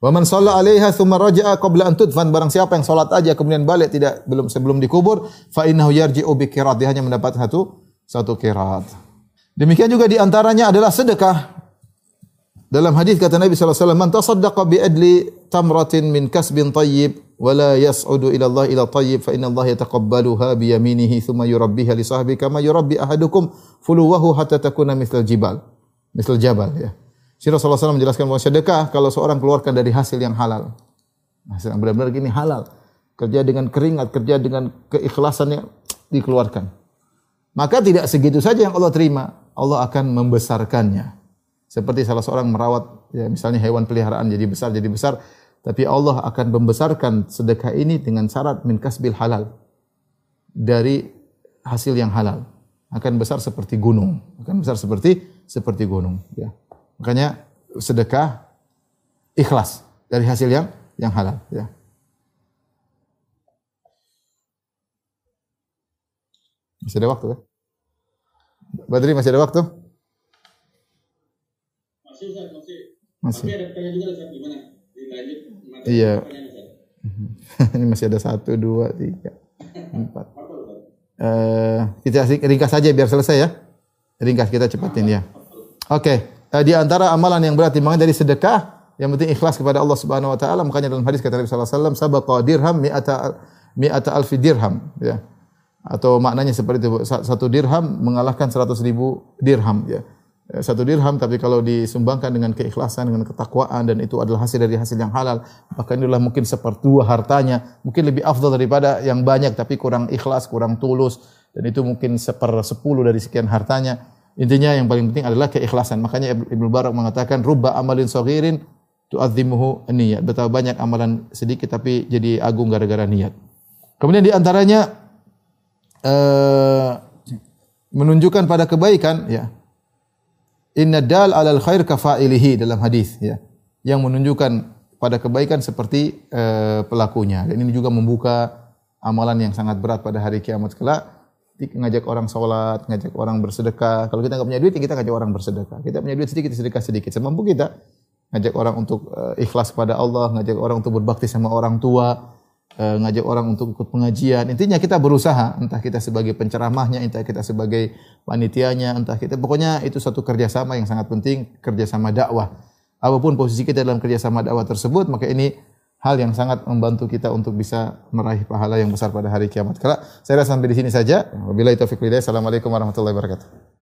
Wa man shalla 'alaiha tsumma raja'a qabla an tudfan barang siapa yang salat aja kemudian balik tidak belum sebelum dikubur fa innahu yarji'u bi qirat dia hanya mendapat satu satu qirat. Demikian juga di antaranya adalah sedekah. Dalam hadis kata Nabi wasallam, "Man tasaddaqa bi tamratin min kasbin tayyib wa la yas'udu ila Allah ila tayyib fa inna Allah yataqabbaluha bi thumma yurabbiha li sahbihi kama yurabbi ahadukum fuluwahu hatta takuna mithlal jibal." Misal jabal ya. Si Rasulullah SAW menjelaskan bahwa sedekah kalau seorang keluarkan dari hasil yang halal. Hasil yang benar-benar gini halal. Kerja dengan keringat, kerja dengan keikhlasannya dikeluarkan. Maka tidak segitu saja yang Allah terima. Allah akan membesarkannya. Seperti salah seorang merawat ya misalnya hewan peliharaan jadi besar jadi besar, tapi Allah akan membesarkan sedekah ini dengan syarat min kasbil halal. Dari hasil yang halal. Akan besar seperti gunung, akan besar seperti seperti gunung, ya. Makanya sedekah ikhlas dari hasil yang yang halal ya. Masih ada waktu ya? Badri masih ada waktu? Masih Ustaz, masih. Tapi ada pertanyaan juga Ustaz, gimana? Dilanjut. Iya. [laughs] Ini masih ada satu, dua, tiga, [laughs] empat. Eh, kita ringkas saja biar selesai ya. Ringkas kita cepatin ya. Oke, Eh, di antara amalan yang berat timbangan dari sedekah yang penting ikhlas kepada Allah Subhanahu wa taala. Makanya dalam hadis kata Nabi sallallahu alaihi wasallam sabaqa dirham mi'ata mi'ata alfi dirham ya. Atau maknanya seperti itu Sa- satu dirham mengalahkan 100 ribu dirham ya. Eh, Satu dirham tapi kalau disumbangkan dengan keikhlasan dengan ketakwaan dan itu adalah hasil dari hasil yang halal maka inilah mungkin seperdua hartanya. Mungkin lebih afdal daripada yang banyak tapi kurang ikhlas kurang tulus dan itu mungkin seper sepuluh dari sekian hartanya. Intinya yang paling penting adalah keikhlasan. Makanya Ibnu Barak mengatakan rubba amalin saghirin tu'azzimuhu niyat betapa banyak amalan sedikit tapi jadi agung gara-gara niat. Kemudian di antaranya eh, menunjukkan pada kebaikan ya Inna dal alal khair kafailihi dalam hadis ya. Yang menunjukkan pada kebaikan seperti eh, pelakunya. Dan ini juga membuka amalan yang sangat berat pada hari kiamat kelak. Ngajak orang sholat, ngajak orang bersedekah. Kalau kita nggak punya duit, kita ngajak orang bersedekah. Kita punya duit sedikit, sedekah sedikit. Semampu kita ngajak orang untuk eh, ikhlas kepada Allah, ngajak orang untuk berbakti sama orang tua, eh, ngajak orang untuk ikut pengajian. Intinya kita berusaha, entah kita sebagai penceramahnya, entah kita sebagai panitianya, entah kita pokoknya itu satu kerjasama yang sangat penting, kerjasama dakwah. Apa pun posisi kita dalam kerjasama dakwah tersebut, maka ini hal yang sangat membantu kita untuk bisa meraih pahala yang besar pada hari kiamat. Kelak, saya rasa sampai di sini saja. Wabillahi taufiq. Assalamualaikum warahmatullahi wabarakatuh.